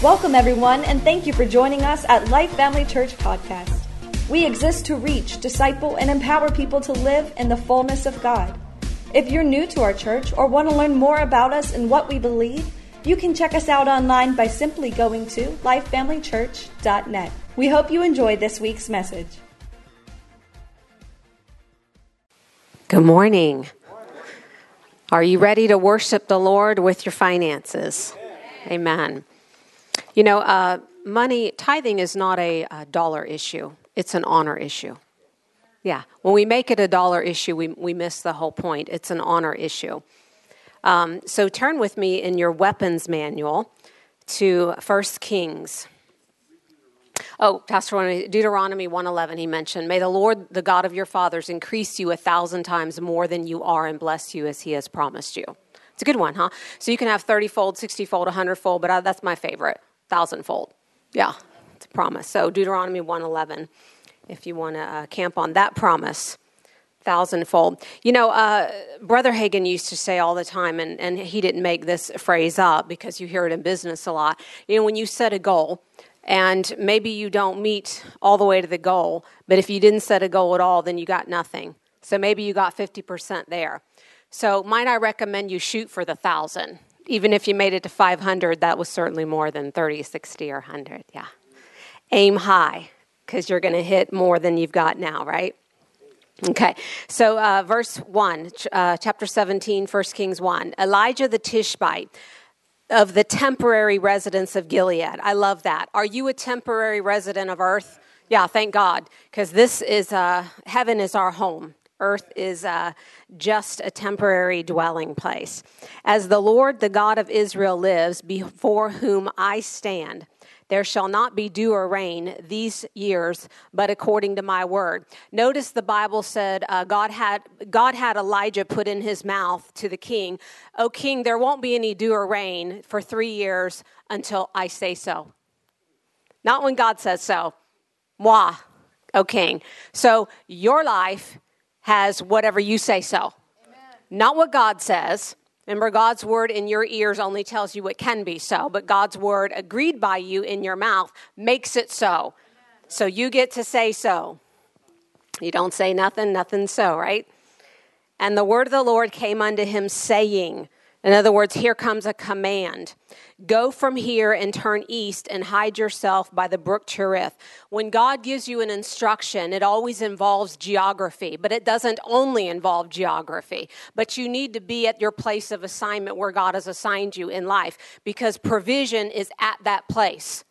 Welcome, everyone, and thank you for joining us at Life Family Church Podcast. We exist to reach, disciple, and empower people to live in the fullness of God. If you're new to our church or want to learn more about us and what we believe, you can check us out online by simply going to lifefamilychurch.net. We hope you enjoy this week's message. Good morning. Are you ready to worship the Lord with your finances? Amen. You know, uh, money, tithing is not a, a, dollar issue, it's an honor issue. Yeah, when we make it a dollar issue, we, we miss the whole point. It's an honor issue. Um, so turn with me in your weapons manual to First Kings. Oh, Pastor Deuteronomy 111, he mentioned, May the Lord, the God of your fathers, increase you a thousand times more than you are and bless you as he has promised you. It's a good one, huh? So you can have 30 fold, 60 fold, 100 fold, but I, that's my favorite, thousand fold. Yeah, it's a promise. So Deuteronomy 111, if you want to uh, camp on that promise thousandfold. You know, uh, Brother Hagin used to say all the time, and, and he didn't make this phrase up because you hear it in business a lot. You know, when you set a goal, and maybe you don't meet all the way to the goal, but if you didn't set a goal at all, then you got nothing. So maybe you got 50% there. So, might I recommend you shoot for the thousand? Even if you made it to 500, that was certainly more than 30, 60, or 100. Yeah. Aim high because you're going to hit more than you've got now, right? Okay, so uh, verse 1, uh, chapter 17, 1 Kings 1. Elijah the Tishbite of the temporary residence of Gilead. I love that. Are you a temporary resident of earth? Yeah, thank God, because this is, uh, heaven is our home. Earth is uh, just a temporary dwelling place. As the Lord, the God of Israel, lives, before whom I stand, there shall not be dew or rain these years, but according to my word. Notice the Bible said uh, God had God had Elijah put in his mouth to the king, "O king, there won't be any dew or rain for three years until I say so." Not when God says so. Moi, O king. So your life has whatever you say so. Amen. Not what God says. Remember, God's word in your ears only tells you it can be so, but God's word agreed by you in your mouth makes it so. So you get to say so. You don't say nothing, nothing so, right? And the word of the Lord came unto him, saying, in other words, here comes a command. Go from here and turn east and hide yourself by the brook Cherith. When God gives you an instruction, it always involves geography, but it doesn't only involve geography. But you need to be at your place of assignment where God has assigned you in life because provision is at that place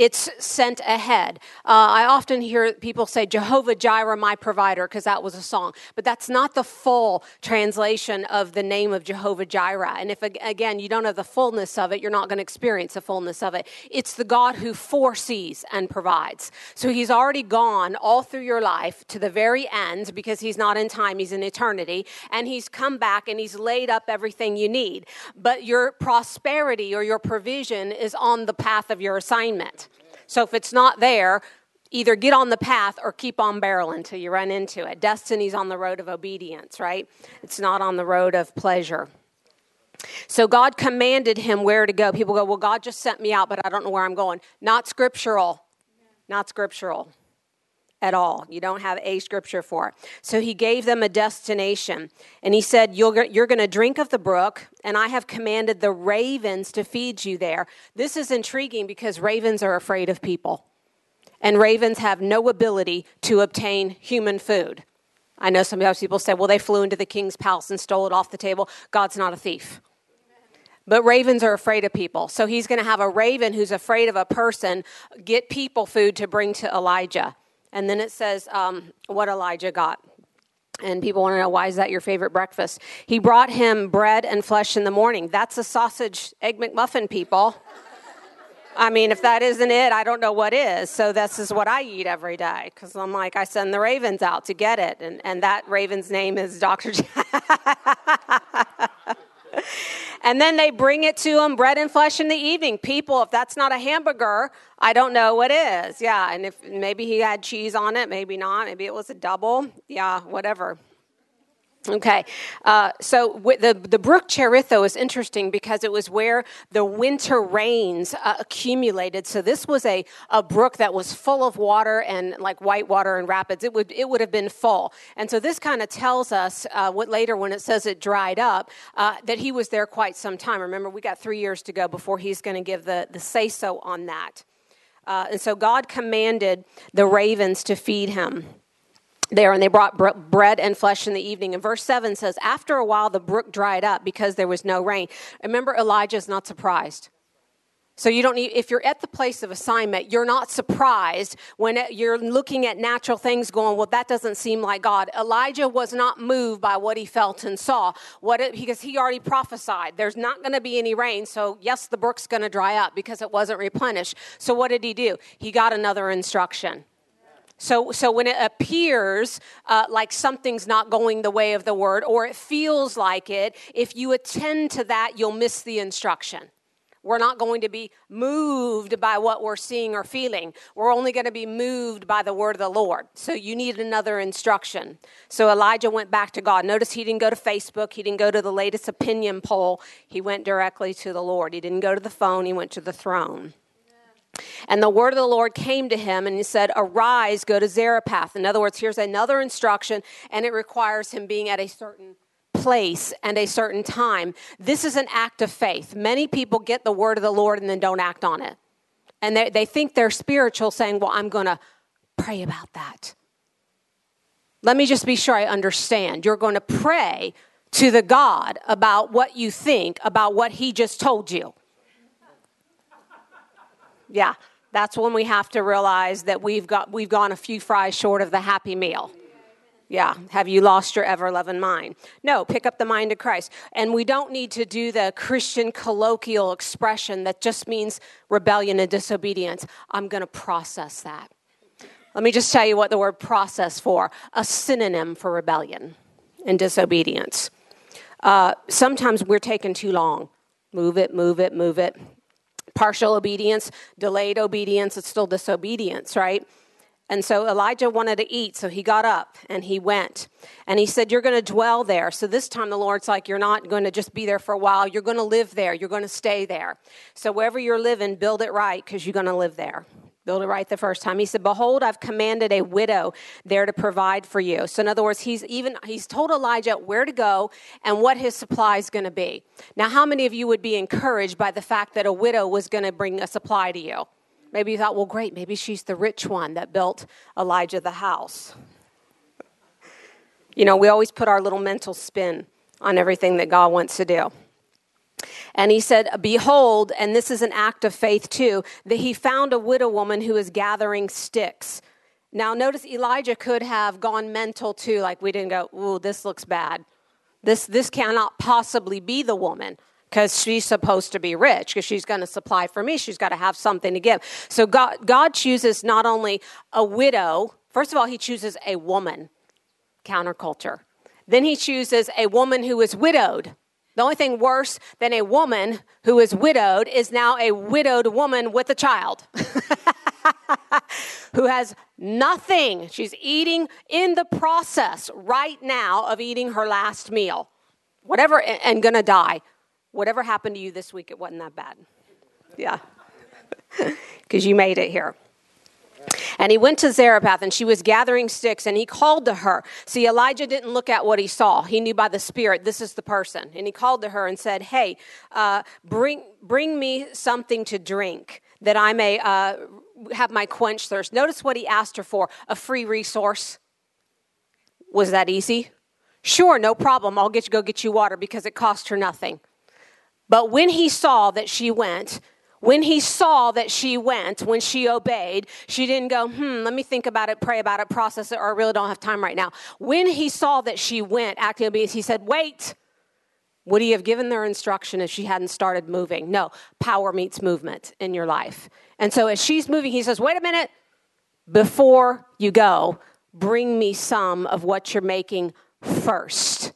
it's sent ahead. Uh, I often hear people say, Jehovah Jireh, my provider, because that was a song. But that's not the full translation of the name of Jehovah Jireh. And if, again, you don't have the fullness of it, you're not going to experience the fullness of it. It's the God who foresees and provides. So he's already gone all through your life to the very end because he's not in time, he's in eternity. And he's come back and he's laid up everything you need. But your prosperity or your provision is on the path of your assignment. So if it's not there, either get on the path or keep on barreling until you run into it. Destiny's on the road of obedience, right? It's not on the road of pleasure. So God commanded him where to go. People go, Well, God just sent me out, but I don't know where I'm going. Not scriptural. Not scriptural at all. You don't have a scripture for it. So he gave them a destination. And he said, You're, you're going to drink of the brook, and I have commanded the ravens to feed you there. This is intriguing because ravens are afraid of people, and ravens have no ability to obtain human food. I know some people say, Well, they flew into the king's palace and stole it off the table. God's not a thief. But ravens are afraid of people. So he's going to have a raven who's afraid of a person get people food to bring to Elijah. And then it says um, what Elijah got. And people want to know why is that your favorite breakfast? He brought him bread and flesh in the morning. That's a sausage egg McMuffin, people. I mean, if that isn't it, I don't know what is. So this is what I eat every day because I'm like, I send the ravens out to get it, and and that raven's name is Doctor. and then they bring it to him, bread and flesh in the evening. People, if that's not a hamburger, I don't know what is. Yeah, and if maybe he had cheese on it, maybe not. Maybe it was a double. Yeah, whatever. Okay, uh, so the the brook Cheritho is interesting because it was where the winter rains uh, accumulated. So this was a, a brook that was full of water and like white water and rapids. It would it would have been full, and so this kind of tells us uh, what later when it says it dried up uh, that he was there quite some time. Remember, we got three years to go before he's going to give the the say so on that. Uh, and so God commanded the ravens to feed him there and they brought bread and flesh in the evening. And verse 7 says after a while the brook dried up because there was no rain. Remember elijah's not surprised. So you don't need if you're at the place of assignment you're not surprised when you're looking at natural things going well that doesn't seem like god. Elijah was not moved by what he felt and saw. What it, because he already prophesied there's not going to be any rain so yes the brook's going to dry up because it wasn't replenished. So what did he do? He got another instruction so, so when it appears uh, like something's not going the way of the word, or it feels like it, if you attend to that, you'll miss the instruction. We're not going to be moved by what we're seeing or feeling. We're only going to be moved by the word of the Lord. So you need another instruction. So Elijah went back to God. Notice he didn't go to Facebook, he didn't go to the latest opinion poll. He went directly to the Lord. He didn't go to the phone, he went to the throne. And the word of the Lord came to him and he said, Arise, go to Zarephath. In other words, here's another instruction, and it requires him being at a certain place and a certain time. This is an act of faith. Many people get the word of the Lord and then don't act on it. And they, they think they're spiritual, saying, Well, I'm going to pray about that. Let me just be sure I understand. You're going to pray to the God about what you think about what he just told you. Yeah, that's when we have to realize that we've got we've gone a few fries short of the happy meal. Yeah, have you lost your ever loving mind? No, pick up the mind of Christ. And we don't need to do the Christian colloquial expression that just means rebellion and disobedience. I'm going to process that. Let me just tell you what the word process for a synonym for rebellion and disobedience. Uh, sometimes we're taking too long. Move it, move it, move it partial obedience, delayed obedience, it's still disobedience, right? And so Elijah wanted to eat, so he got up and he went. And he said, You're going to dwell there. So this time the Lord's like, You're not going to just be there for a while. You're going to live there. You're going to stay there. So wherever you're living, build it right because you're going to live there build it right the first time. He said, Behold, I've commanded a widow there to provide for you. So in other words, he's even he's told Elijah where to go and what his supply is going to be. Now, how many of you would be encouraged by the fact that a widow was going to bring a supply to you? Maybe you thought, well, great, maybe she's the rich one that built Elijah the house. You know, we always put our little mental spin on everything that God wants to do. And he said, Behold, and this is an act of faith too, that he found a widow woman who was gathering sticks. Now, notice Elijah could have gone mental too, like we didn't go, Ooh, this looks bad. This, this cannot possibly be the woman because she's supposed to be rich because she's going to supply for me. She's got to have something to give. So God, God chooses not only a widow, first of all, he chooses a woman, counterculture. Then he chooses a woman who is widowed, the only thing worse than a woman who is widowed is now a widowed woman with a child who has nothing. She's eating in the process right now of eating her last meal. Whatever, and gonna die. Whatever happened to you this week, it wasn't that bad. Yeah. Because you made it here. And he went to Zarephath, and she was gathering sticks, and he called to her. See, Elijah didn't look at what he saw. He knew by the Spirit, this is the person. And he called to her and said, Hey, uh, bring, bring me something to drink that I may uh, have my quench thirst. Notice what he asked her for a free resource. Was that easy? Sure, no problem. I'll get you, go get you water because it cost her nothing. But when he saw that she went, when he saw that she went, when she obeyed, she didn't go, hmm, let me think about it, pray about it, process it, or I really don't have time right now. When he saw that she went, acting obedience, he said, wait. Would he have given their instruction if she hadn't started moving? No, power meets movement in your life. And so as she's moving, he says, wait a minute, before you go, bring me some of what you're making first.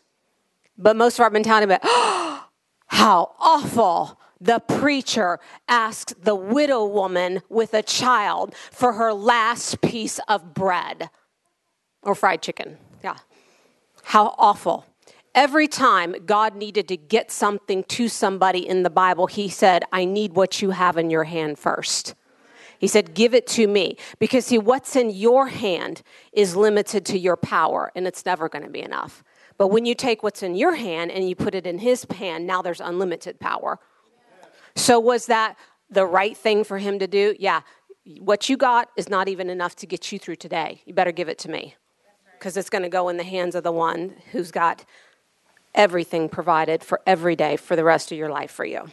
But most of our mentality about, oh, how awful the preacher asked the widow woman with a child for her last piece of bread or fried chicken. Yeah. How awful. every time God needed to get something to somebody in the Bible, he said, I need what you have in your hand first. He said, Give it to me. Because, see, what's in your hand is limited to your power, and it's never going to be enough. But when you take what's in your hand and you put it in his hand, now there's unlimited power. So, was that the right thing for him to do? Yeah. What you got is not even enough to get you through today. You better give it to me because it's going to go in the hands of the one who's got everything provided for every day for the rest of your life for you.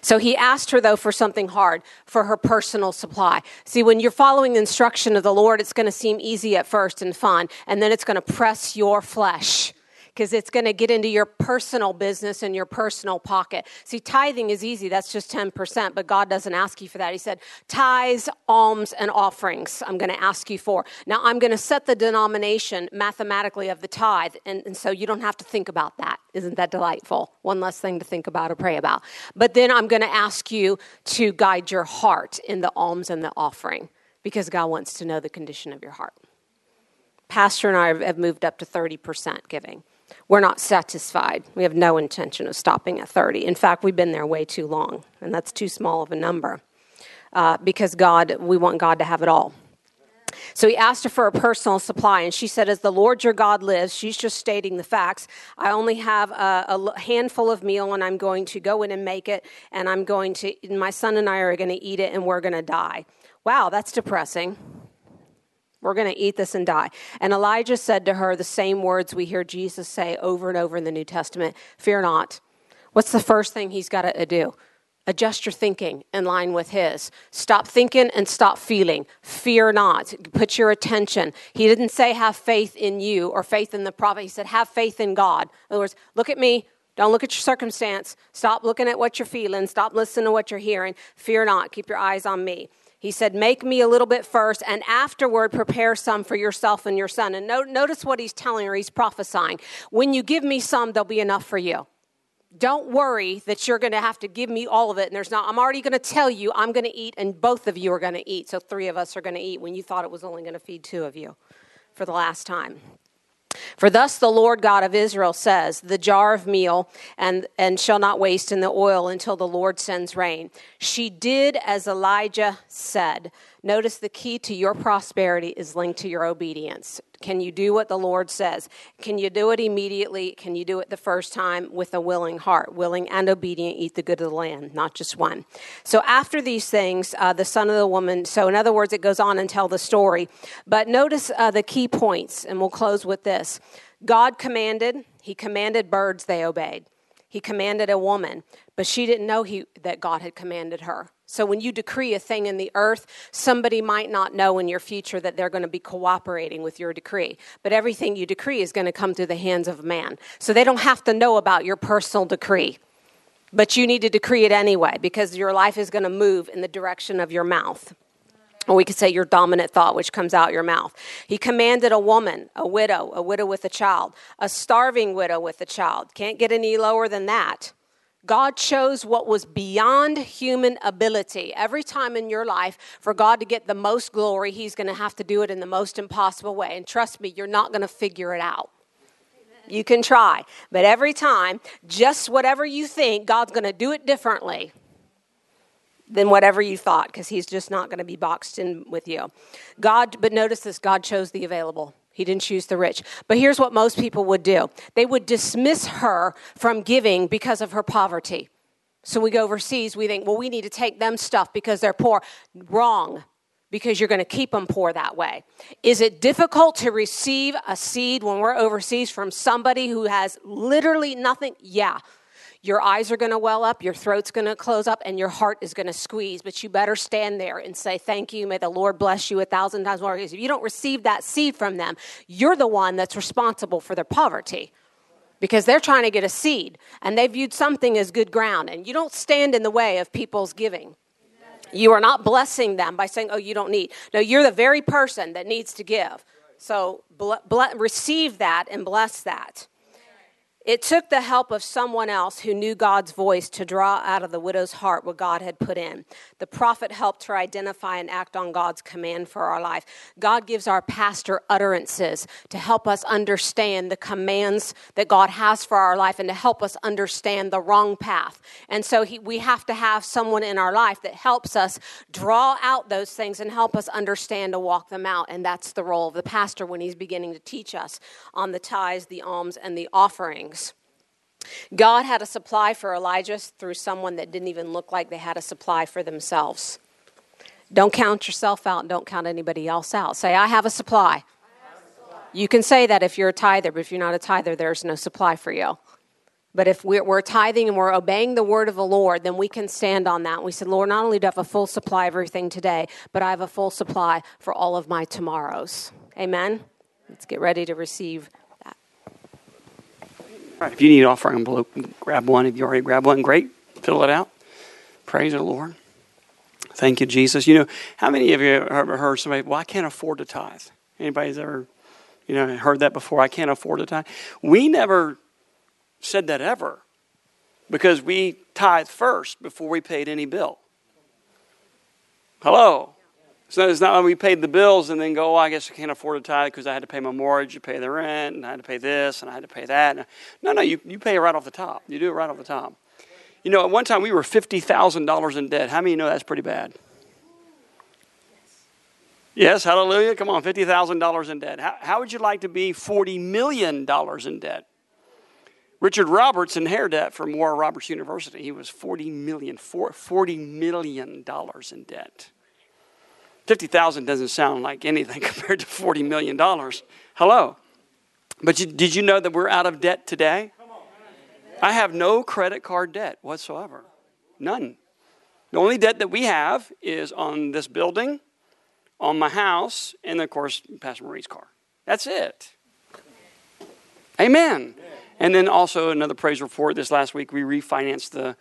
So he asked her, though, for something hard for her personal supply. See, when you're following the instruction of the Lord, it's going to seem easy at first and fun, and then it's going to press your flesh because it's going to get into your personal business and your personal pocket. See, tithing is easy, that's just 10%, but God doesn't ask you for that. He said, tithes, alms, and offerings, I'm going to ask you for. Now, I'm going to set the denomination mathematically of the tithe, and, and so you don't have to think about that. Isn't that delightful? One less thing to think about or pray about. But then I'm going to ask you to guide your heart in the alms and the offering because God wants to know the condition of your heart. Pastor and I have moved up to 30% giving we're not satisfied. We have no intention of stopping at 30. In fact, we've been there way too long, and that's too small of a number uh, because God, we want God to have it all. So he asked her for a personal supply, and she said, As the Lord your God lives, she's just stating the facts. I only have a, a, handful of meal, and I'm going to go in and make it, and I'm going to, my son and I are going to eat it, and we're going to die. Wow, that's depressing. We're going to eat this and die. And Elijah said to her the same words we hear Jesus say over and over in the New Testament Fear not. What's the first thing he's got to uh, do? Adjust your thinking in line with his. Stop thinking and stop feeling. Fear not. Put your attention. He didn't say have faith in you or faith in the prophet. He said have faith in God. In other words, look at me. Don't look at your circumstance. Stop looking at what you're feeling. Stop listening to what you're hearing. Fear not. Keep your eyes on me. He said, Make me a little bit first, and afterward prepare some for yourself and your son. And no, notice what he's telling her. He's prophesying. When you give me some, there'll be enough for you. Don't worry that you're going to have to give me all of it, and there's not. I'm already going to tell you I'm going to eat, and both of you are going to eat. So three of us are going to eat when you thought it was only going to feed two of you for the last time. For thus the Lord God of Israel says, The jar of meal and, and shall not waste in the oil until the Lord sends rain. She did as Elijah said. Notice the key to your prosperity is linked to your obedience. Can you do what the Lord says? Can you do it immediately? Can you do it the first time with a willing heart? Willing and obedient, eat the good of the land, not just one. So, after these things, uh, the son of the woman, so in other words, it goes on and tell the story. But notice uh, the key points, and we'll close with this God commanded, He commanded birds, they obeyed. He commanded a woman, but she didn't know he, that God had commanded her. So when you decree a thing in the earth, somebody might not know in your future that they're going to be cooperating with your decree. But everything you decree is going to come through the hands of man. So they don't have to know about your personal decree. But you need to decree it anyway because your life is going to move in the direction of your mouth. Or we could say your dominant thought, which comes out your mouth. He commanded a woman, a widow, a widow with a child, a starving widow with a child. Can't get any lower than that God chose what was beyond human ability. Every time in your life, for God to get the most glory, He's going to have to do it in the most impossible way. And trust me, you're not going to figure it out. You can try, but every time, just whatever you think, God's going to do it differently than whatever you thought because He's just not going to be boxed in with you. God, but notice this God chose the available. He didn't choose the rich. But here's what most people would do they would dismiss her from giving because of her poverty. So we go overseas, we think, well, we need to take them stuff because they're poor. Wrong, because you're going to keep them poor that way. Is it difficult to receive a seed when we're overseas from somebody who has literally nothing? Yeah. Your eyes are going to well up, your throat's going to close up, and your heart is going to squeeze. But you better stand there and say, Thank you. May the Lord bless you a thousand times more. Because If you don't receive that seed from them, you're the one that's responsible for their poverty because they're trying to get a seed and they viewed something as good ground. And you don't stand in the way of people's giving. You are not blessing them by saying, Oh, you don't need. No, you're the very person that needs to give. So ble- ble- receive that and bless that It took the help of someone else who knew God's voice to draw out of the widow's heart what God had put in. The prophet helped her identify and act on God's command for our life. God gives our pastor utterances to help us understand the commands that God has for our life and to help us understand the wrong path. And so he, we have to have someone in our life that helps us draw out those things and help us understand to walk them out. And that's the role of the pastor when he's beginning to teach us on the tithes, the alms, and the offerings. God had a supply for Elijah through someone that didn't even look like they had a supply for themselves. Don't count yourself out don't count anybody else out. Say, I have a supply. You can say that if you're a tither, but if you're not a tither, there's no supply for you. But if we're, we're, tithing and we're obeying the word of the Lord, then we can stand on that. We said, Lord, not only do I have a full supply of everything today, but I have a full supply for all of my tomorrows. Amen? Let's get ready to receive Right. If you need an offering envelope, grab one. If you already grabbed one, great. Fill it out. Praise the Lord. Thank you, Jesus. You know, how many of you have ever heard somebody, well, I can't afford to tithe? Anybody's ever, you know, heard that before? I can't afford to tithe. We never said that ever because we tithe first before we paid any bill. Hello? So it's not like we paid the bills and then go, oh, I guess I can't afford to tithe because I had to pay my mortgage, you pay the rent, and I had to pay this, and I had to pay that. No, no, you, you pay it right off the top. You do it right off the top. You know, at one time we were $50,000 in debt. How many know that's pretty bad? Yes, hallelujah. Come on, $50,000 in debt. How, how would you like to be $40 million in debt? Richard Roberts inherited that from Oral Roberts University. He was $40 million, $40 million in debt. 50,000 doesn't sound like anything compared to 40 million dollars. Hello. But you, did you know that we're out of debt today? I have no credit card debt whatsoever. None. The only debt that we have is on this building, on my house, and of course, Pastor Marie's car. That's it. Amen. And then also another praise report. This last week, we refinanced the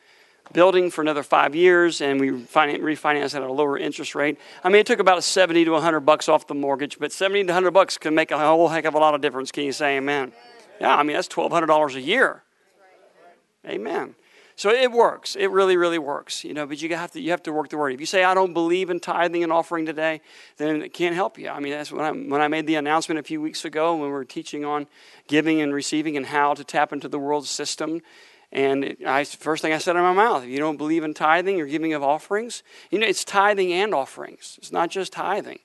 building for another five years, and we refinanced at a lower interest rate. I mean, it took about 70 to 100 bucks off the mortgage, but 70 to 100 bucks can make a whole heck of a lot of difference. Can you say amen? Yeah, I mean, that's $1,200 a year. Amen. So it works. It really, really works. You know, but you have to you have to work the word. If you say I don't believe in tithing and offering today, then it can't help you. I mean, that's when I when I made the announcement a few weeks ago when we were teaching on giving and receiving and how to tap into the world system. And I, first thing I said in my mouth, if you don't believe in tithing or giving of offerings, you know, it's tithing and offerings. It's not just tithing.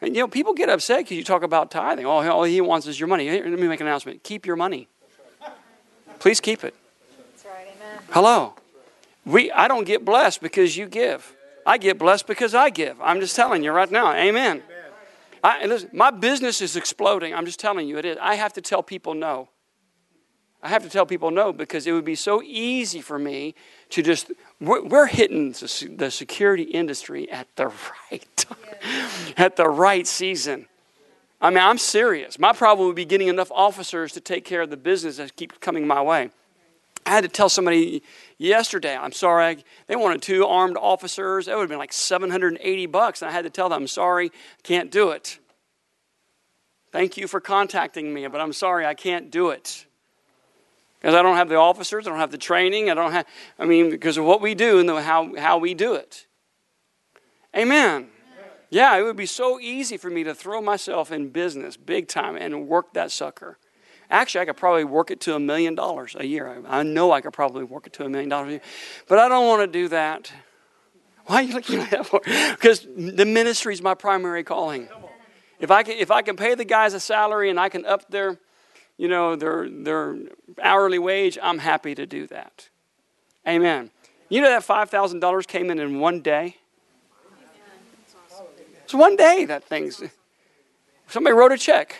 And, you know, people get upset because you talk about tithing. Oh, all he wants is your money. Let me make an announcement. Keep your money. Please keep it. That's right. Amen. Hello. We, I don't get blessed because you give. I get blessed because I give. I'm just telling you right now. Amen. I, listen, my business is exploding. I'm just telling you it is. I have to tell people no. I have to tell people no because it would be so easy for me to just, we're, hitting the security industry at the right time, at the right season. I mean, I'm serious. My problem would be getting enough officers to take care of the business that keeps coming my way. I had to tell somebody yesterday, I'm sorry, they wanted two armed officers. That would have been like 780 bucks. And I had to tell them, I'm sorry, can't do it. Thank you for contacting me, but I'm sorry, I can't do it. Because I don't have the officers, I don't have the training, I don't have, I mean, because of what we do and the, how, how we do it. Amen. Yeah, it would be so easy for me to throw myself in business big time and work that sucker. Actually, I could probably work it to a million dollars a year. I know I could probably work it to a million dollars a year. But I don't want to do that. Why are you looking at that for? Because the ministry is my primary calling. If I, can, if I can pay the guys a salary and I can up their you know, their, their hourly wage, I'm happy to do that. Amen. You know that $5,000 came in in one day? It's one day that thing's. Somebody wrote a check,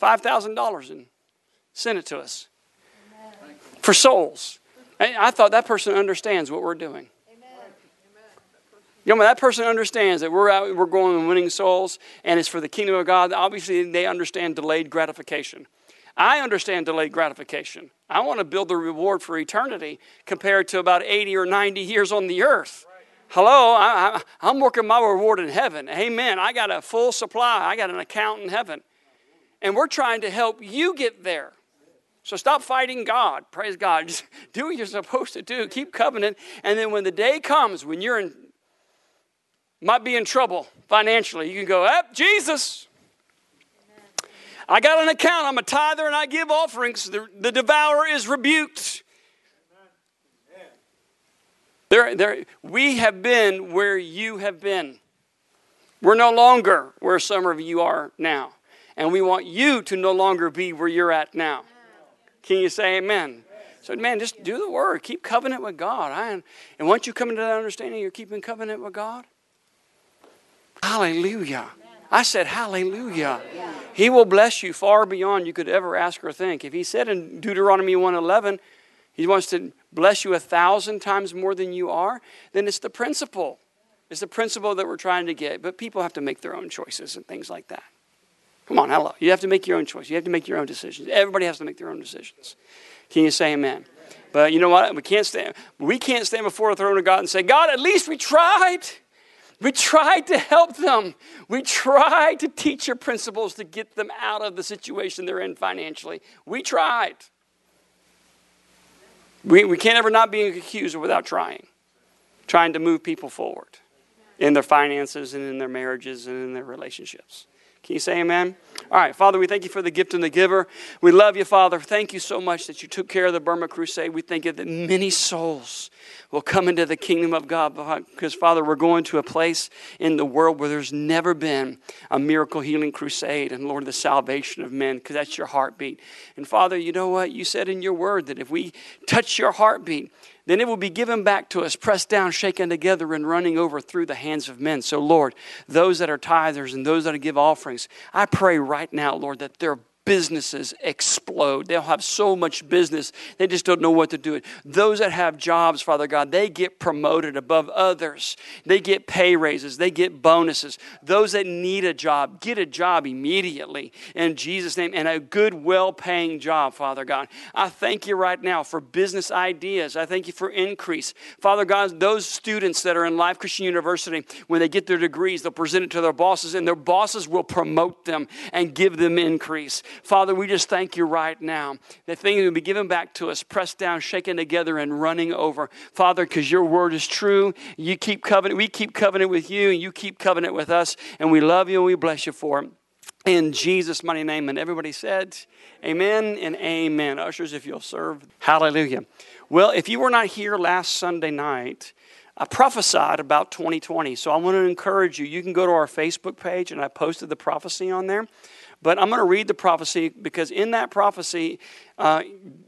$5,000, and sent it to us for souls. I thought that person understands what we're doing. You know, that person understands that we're out, we're going and winning souls, and it's for the kingdom of God. Obviously, they understand delayed gratification. I understand delayed gratification. I want to build the reward for eternity compared to about 80 or 90 years on the earth. Hello, I, am working my reward in heaven. Amen. I got a full supply, I got an account in heaven. And we're trying to help you get there. So stop fighting God. Praise God. Just do what you're supposed to do. Keep covenant. And then when the day comes when you're in, might be in trouble financially, you can go, up, Jesus. I got an account. I'm a tither and I give offerings. The, the devourer is rebuked. There, there, we have been where you have been. We're no longer where some of you are now. And we want you to no longer be where you're at now. Can you say amen? So, man, just do the work. Keep covenant with God. I, and once you come into that understanding, you're keeping covenant with God. Hallelujah. I said, Hallelujah. He will bless you far beyond you could ever ask or think. If he said in Deuteronomy 111, he wants to bless you a thousand times more than you are, then it's the principle. It's the principle that we're trying to get. But people have to make their own choices and things like that. Come on, hello. You have to make your own choice. You have to make your own decisions. Everybody has to make their own decisions. Can you say amen? But you know what? We can't stand. We can't stand before the throne of God and say, God, at least we tried. We tried to help them. We tried to teach your principles to get them out of the situation they're in financially. We tried. We, we can't ever not be accused without trying, trying to move people forward in their finances and in their marriages and in their relationships. Can you say amen? All right, Father, we thank you for the gift and the giver. We love you, Father. Thank you so much that you took care of the Burma Crusade. We thank you that many souls will come into the kingdom of God because, Father, we're going to a place in the world where there's never been a miracle healing crusade and, Lord, the salvation of men because that's your heartbeat. And, Father, you know what? You said in your word that if we touch your heartbeat, then it will be given back to us, pressed down, shaken together, and running over through the hands of men. So, Lord, those that are tithers and those that give offerings, I pray right now, Lord, that their businesses explode. They'll have so much business, they just don't know what to do. Those that have jobs, Father God, they get promoted above others. They get pay raises, they get bonuses. Those that need a job, get a job immediately in Jesus' name and a good, well paying job, Father God. I thank you right now for business ideas. I thank you for increase. Father God, those students that are in Life Christian University, when they get their degrees, they'll present it to their bosses, and their bosses will promote them and give them increase. Father, we just thank you right now that things will be given back to us, pressed down, shaken together, and running over. Father, because your word is true. You keep covenant, we keep covenant with you, and you keep covenant with us, and we love you and we bless you for it. In Jesus' mighty name. And everybody said, Amen and amen. Ushers, if you'll serve. Hallelujah. Well, if you were not here last Sunday night, I prophesied about 2020. So I want to encourage you. You can go to our Facebook page, and I posted the prophecy on there. But I'm going to read the prophecy because in that prophecy, uh,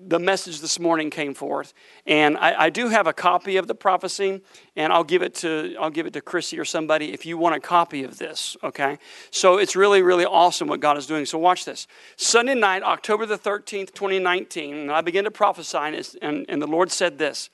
the message this morning came forth, and I, I, do have a copy of the prophecy, and I'll give it to I'll give it to Chrissy or somebody if you want a copy of this. Okay, so it's really really awesome what God is doing. So watch this. Sunday night, October the 13th, 2019, and I began to prophesy, and, and the Lord said this.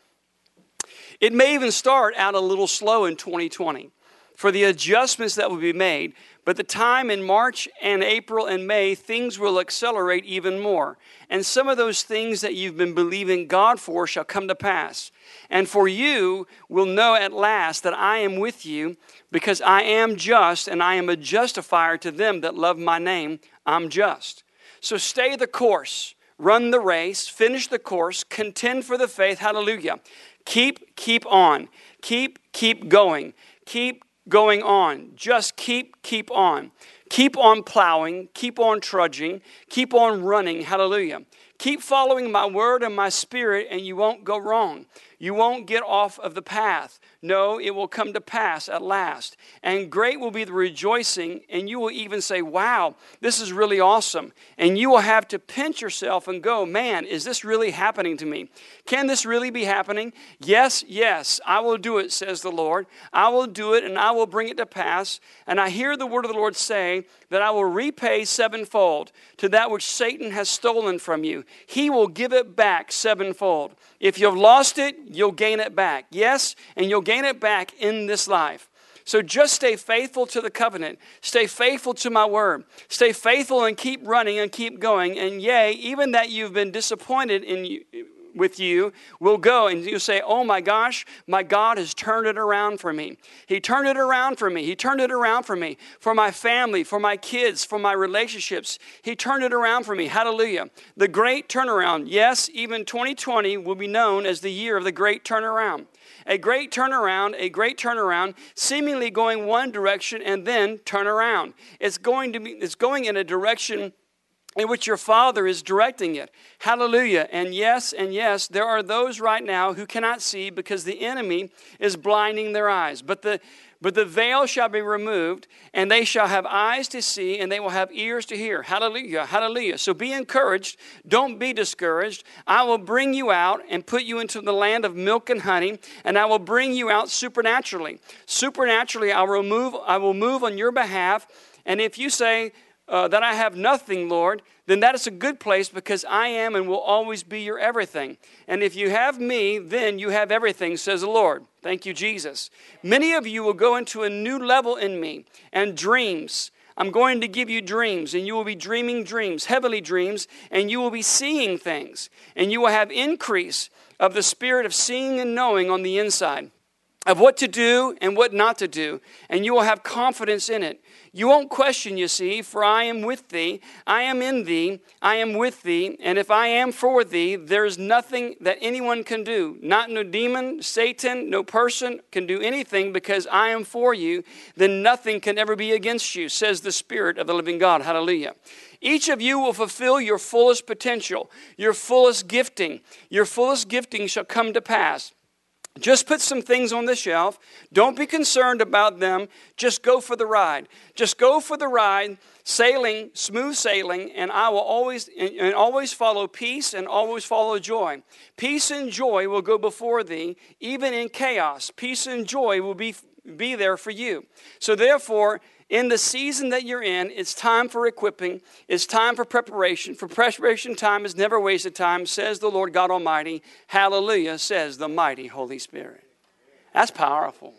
It may even start out a little slow in 2020 for the adjustments that will be made. But the time in March and April and May, things will accelerate even more. And some of those things that you've been believing God for shall come to pass. And for you will know at last that I am with you, because I am just, and I am a justifier to them that love my name. I'm just. So stay the course, run the race, finish the course, contend for the faith. Hallelujah. Keep, keep on. Keep, keep going. Keep, going on. Just keep, keep on. Keep on plowing, keep on trudging, keep on running. Hallelujah. Keep following my word and my spirit, and you won't go wrong. You won't get off of the path. No, it will come to pass at last. And great will be the rejoicing, and you will even say, Wow, this is really awesome. And you will have to pinch yourself and go, Man, is this really happening to me? Can this really be happening? Yes, yes, I will do it, says the Lord. I will do it, and I will bring it to pass. And I hear the word of the Lord say that I will repay sevenfold to that which Satan has stolen from you. He will give it back sevenfold. If you've lost it, you'll gain it back. Yes, and you'll gain it back in this life. So just stay faithful to the covenant. Stay faithful to my word. Stay faithful and keep running and keep going. And yea, even that you've been disappointed in with you will go and you'll say, Oh my gosh, my God has turned it around for me. He turned it around for me. He turned it around for me, for my family, for my kids, for my relationships. He turned it around for me. Hallelujah. The great turnaround. Yes, even 2020 will be known as the year of the great turnaround. A great turnaround, a great turnaround, seemingly going one direction and then turn around. It's going to be it's going in a direction in which your Father is directing it. Hallelujah. And yes, and yes, there are those right now who cannot see because the enemy is blinding their eyes. But the but the veil shall be removed, and they shall have eyes to see, and they will have ears to hear. Hallelujah, hallelujah. So be encouraged. Don't be discouraged. I will bring you out and put you into the land of milk and honey, and I will bring you out supernaturally. Supernaturally, I will move, I will move on your behalf. And if you say, uh, that I have nothing, Lord, then that is a good place because I am and will always be your everything. And if you have me, then you have everything, says the Lord. Thank you, Jesus. Many of you will go into a new level in me and dreams. I'm going to give you dreams, and you will be dreaming dreams, heavenly dreams, and you will be seeing things, and you will have increase of the spirit of seeing and knowing on the inside of what to do and what not to do, and you will have confidence in it. You won't question, you see, for I am with thee, I am in thee, I am with thee, and if I am for thee, there is nothing that anyone can do. Not no demon, Satan, no person can do anything because I am for you, then nothing can ever be against you, says the Spirit of the living God. Hallelujah. Each of you will fulfill your fullest potential, your fullest gifting. Your fullest gifting shall come to pass. Just put some things on the shelf. Don't be concerned about them. Just go for the ride. Just go for the ride, sailing, smooth sailing, and I will always and always follow peace and always follow joy. Peace and joy will go before thee, even in chaos. Peace and joy will be be there for you. So therefore, in the season that you're in, it's time for equipping. It's time for preparation. For preparation time is never wasted time, says the Lord God Almighty. Hallelujah, says the mighty Holy Spirit. That's powerful.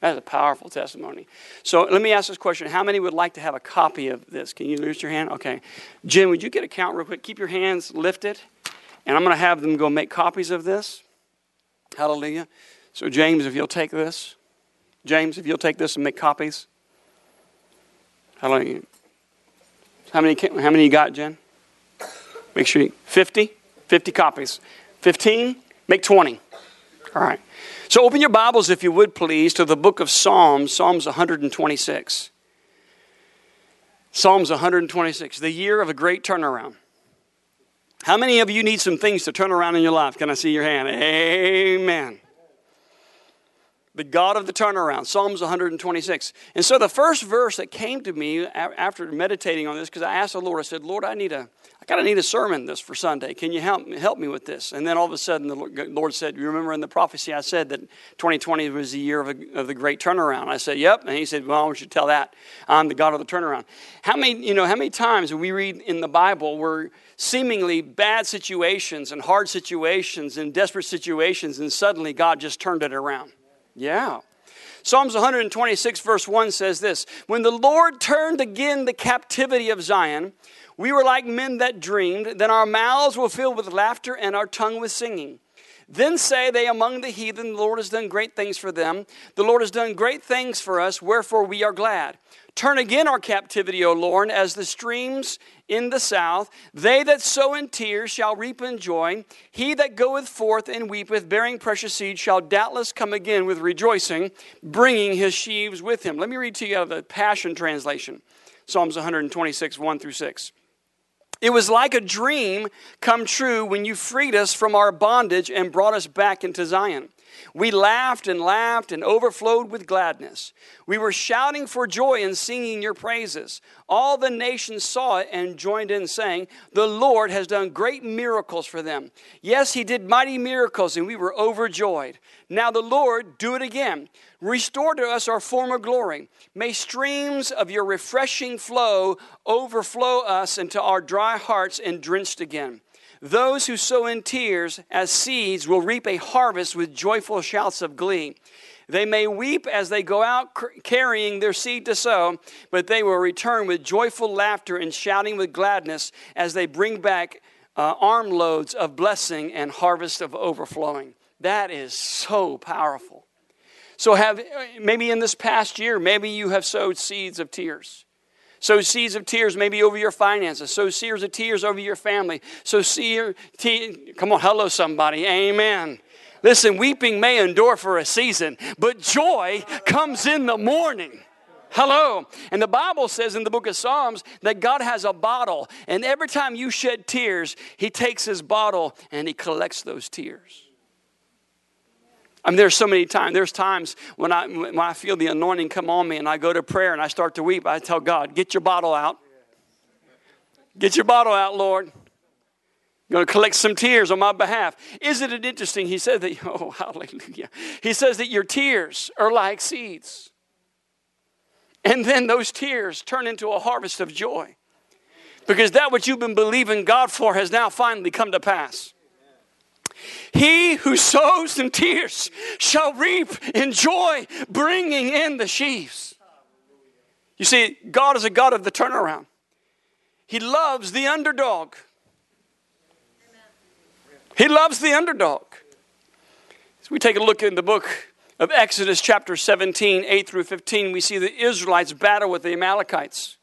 That's a powerful testimony. So let me ask this question. How many would like to have a copy of this? Can you lift your hand? Okay. Jim, would you get a count real quick? Keep your hands lifted. And I'm going to have them go make copies of this. Hallelujah. So, James, if you'll take this. James, if you'll take this and make copies. How many? How many? How many you got, Jen? Make sure you 50, 50 copies. 15, make 20. All right. So open your Bibles, if you would please, to the book of Psalms, Psalms 126. Psalms 126, the year of a great turnaround. How many of you need some things to turn around in your life? Can I see your hand? Amen the God of the turnaround, Psalms 126. And so the first verse that came to me after meditating on this, because I asked the Lord, I said, Lord, I need a, I kind of need a sermon this for Sunday. Can you help help me with this? And then all of a sudden, the Lord said, "You remember in the prophecy I said that 2020 was the year of, a, of the great turnaround." I said, "Yep." And He said, "Well, I want you to tell that I'm the God of the turnaround." How many, you know, how many times we read in the Bible where seemingly bad situations and hard situations and desperate situations, and suddenly God just turned it around? Yeah. Psalms 126, verse 1 says this When the Lord turned again the captivity of Zion, we were like men that dreamed. Then our mouths were filled with laughter and our tongue with singing. Then say they among the heathen, The Lord has done great things for them. The Lord has done great things for us, wherefore we are glad. Turn again our captivity, O Lord, as the streams in the south. They that sow in tears shall reap in joy. He that goeth forth and weepeth, bearing precious seed, shall doubtless come again with rejoicing, bringing his sheaves with him. Let me read to you out of the Passion Translation Psalms 126, 1 through 6. It was like a dream come true when you freed us from our bondage and brought us back into Zion. We laughed and laughed and overflowed with gladness. We were shouting for joy and singing your praises. All the nations saw it and joined in, saying, The Lord has done great miracles for them. Yes, he did mighty miracles, and we were overjoyed. Now the Lord, do it again. Restore to us our former glory. May streams of your refreshing flow overflow us into our dry hearts and drenched again. Those who sow in tears as seeds will reap a harvest with joyful shouts of glee. They may weep as they go out carrying their seed to sow, but they will return with joyful laughter and shouting with gladness as they bring back uh, armloads of blessing and harvest of overflowing. That is so powerful. So, have maybe in this past year, maybe you have sowed seeds of tears. Sow seeds of tears maybe over your finances. Sow seeds of tears over your family. So seed, te- come on, hello somebody. Amen. Listen, weeping may endure for a season, but joy comes in the morning. Hello. And the Bible says in the book of Psalms that God has a bottle, and every time you shed tears, He takes His bottle and He collects those tears. I mean, there's so many times. There's times when I when I feel the anointing come on me, and I go to prayer and I start to weep. I tell God, "Get your bottle out. Get your bottle out, Lord. I'm going to collect some tears on my behalf." Isn't it interesting? He said that. Oh, hallelujah! He says that your tears are like seeds. And then those tears turn into a harvest of joy. Because that which you've been believing God for has now finally come to pass. He who sows in tears shall reap in joy, bringing in the sheaves. You see, God is a God of the turnaround. He loves the underdog. He loves the underdog. As we take a look in the book of Exodus, chapter 17, 8 through 15, we see the Israelites battle with the Amalekites.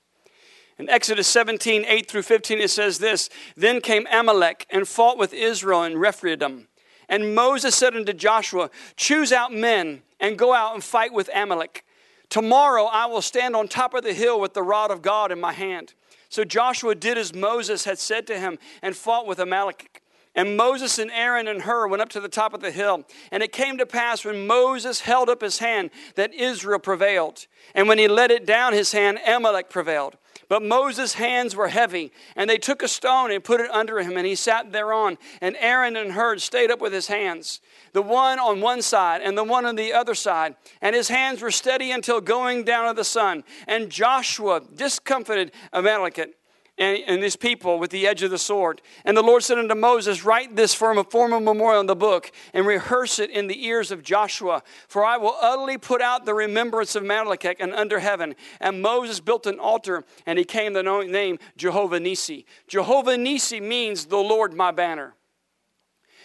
In Exodus 17, 8 through 15, it says this Then came Amalek and fought with Israel in Rephidim. And Moses said unto Joshua, Choose out men and go out and fight with Amalek. Tomorrow I will stand on top of the hill with the rod of God in my hand. So Joshua did as Moses had said to him and fought with Amalek. And Moses and Aaron and Hur went up to the top of the hill. And it came to pass when Moses held up his hand that Israel prevailed. And when he let it down his hand, Amalek prevailed. But Moses' hands were heavy, and they took a stone and put it under him, and he sat thereon. And Aaron and Hur stayed up with his hands, the one on one side and the one on the other side. And his hands were steady until going down of the sun. And Joshua discomfited Amalekite and, and his people with the edge of the sword. And the Lord said unto Moses, Write this for a form of memorial in the book, and rehearse it in the ears of Joshua. For I will utterly put out the remembrance of Amalekek and under heaven. And Moses built an altar, and he came the name Jehovah Nisi. Jehovah Nisi means the Lord my banner.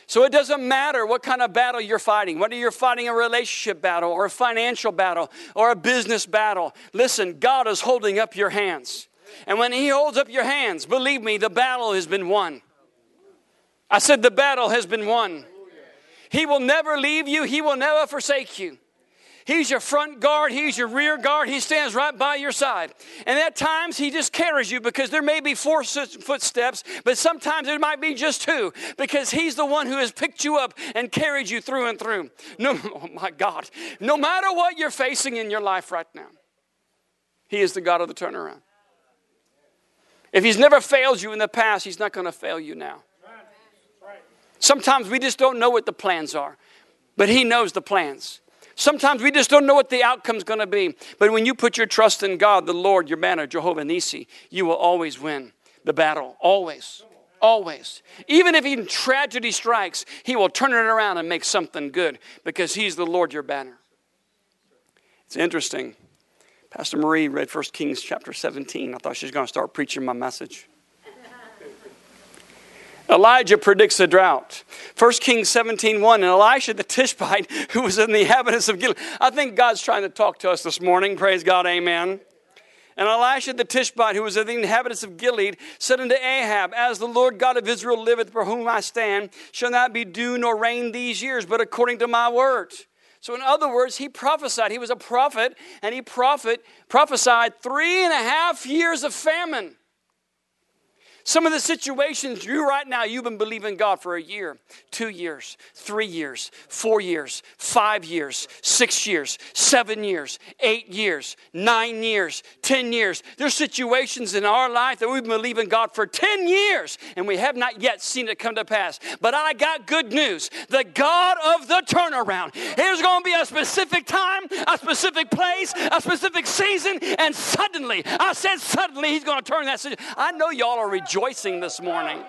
So it doesn't matter what kind of battle you're fighting, whether you're fighting a relationship battle or a financial battle or a business battle. Listen, God is holding up your hands. And when He holds up your hands, believe me, the battle has been won. I said, the battle has been won. He will never leave you, He will never forsake you. He's your front guard, He's your rear guard, He stands right by your side. And at times He just carries you because there may be four footsteps, but sometimes it might be just two because He's the one who has picked you up and carried you through and through. No, oh my God, no matter what you're facing in your life right now, He is the God of the turnaround. If He's never failed you in the past, He's not going to fail you now. Sometimes we just don't know what the plans are, but He knows the plans. Sometimes we just don't know what the outcome's going to be. But when you put your trust in God, the Lord, your banner, Jehovah Nisi, you will always win the battle. Always. Always. Even if even tragedy strikes, He will turn it around and make something good because He's the Lord, your banner. It's interesting. Pastor Marie read 1 Kings chapter 17. I thought she was going to start preaching my message. Elijah predicts a drought. 1 Kings 17 1. And Elisha the Tishbite, who was in the inhabitants of Gilead. I think God's trying to talk to us this morning. Praise God. Amen. And Elisha the Tishbite, who was of the inhabitants of Gilead, said unto Ahab, As the Lord God of Israel liveth, for whom I stand, shall not be dew nor rain these years, but according to my word. So, in other words, he prophesied. He was a prophet, and he prophet, prophesied three and a half years of famine. Some of the situations you right now, you've been believing God for a year, two years, three years, four years, five years, six years, seven years, eight years, nine years, ten years. There's situations in our life that we've been believing God for 10 years and we have not yet seen it come to pass. But I got good news. The God of the turnaround. There's going to be a specific time, a specific place, a specific season, and suddenly, I said suddenly, He's going to turn that. situation. I know y'all are rejoicing rejoicing this morning.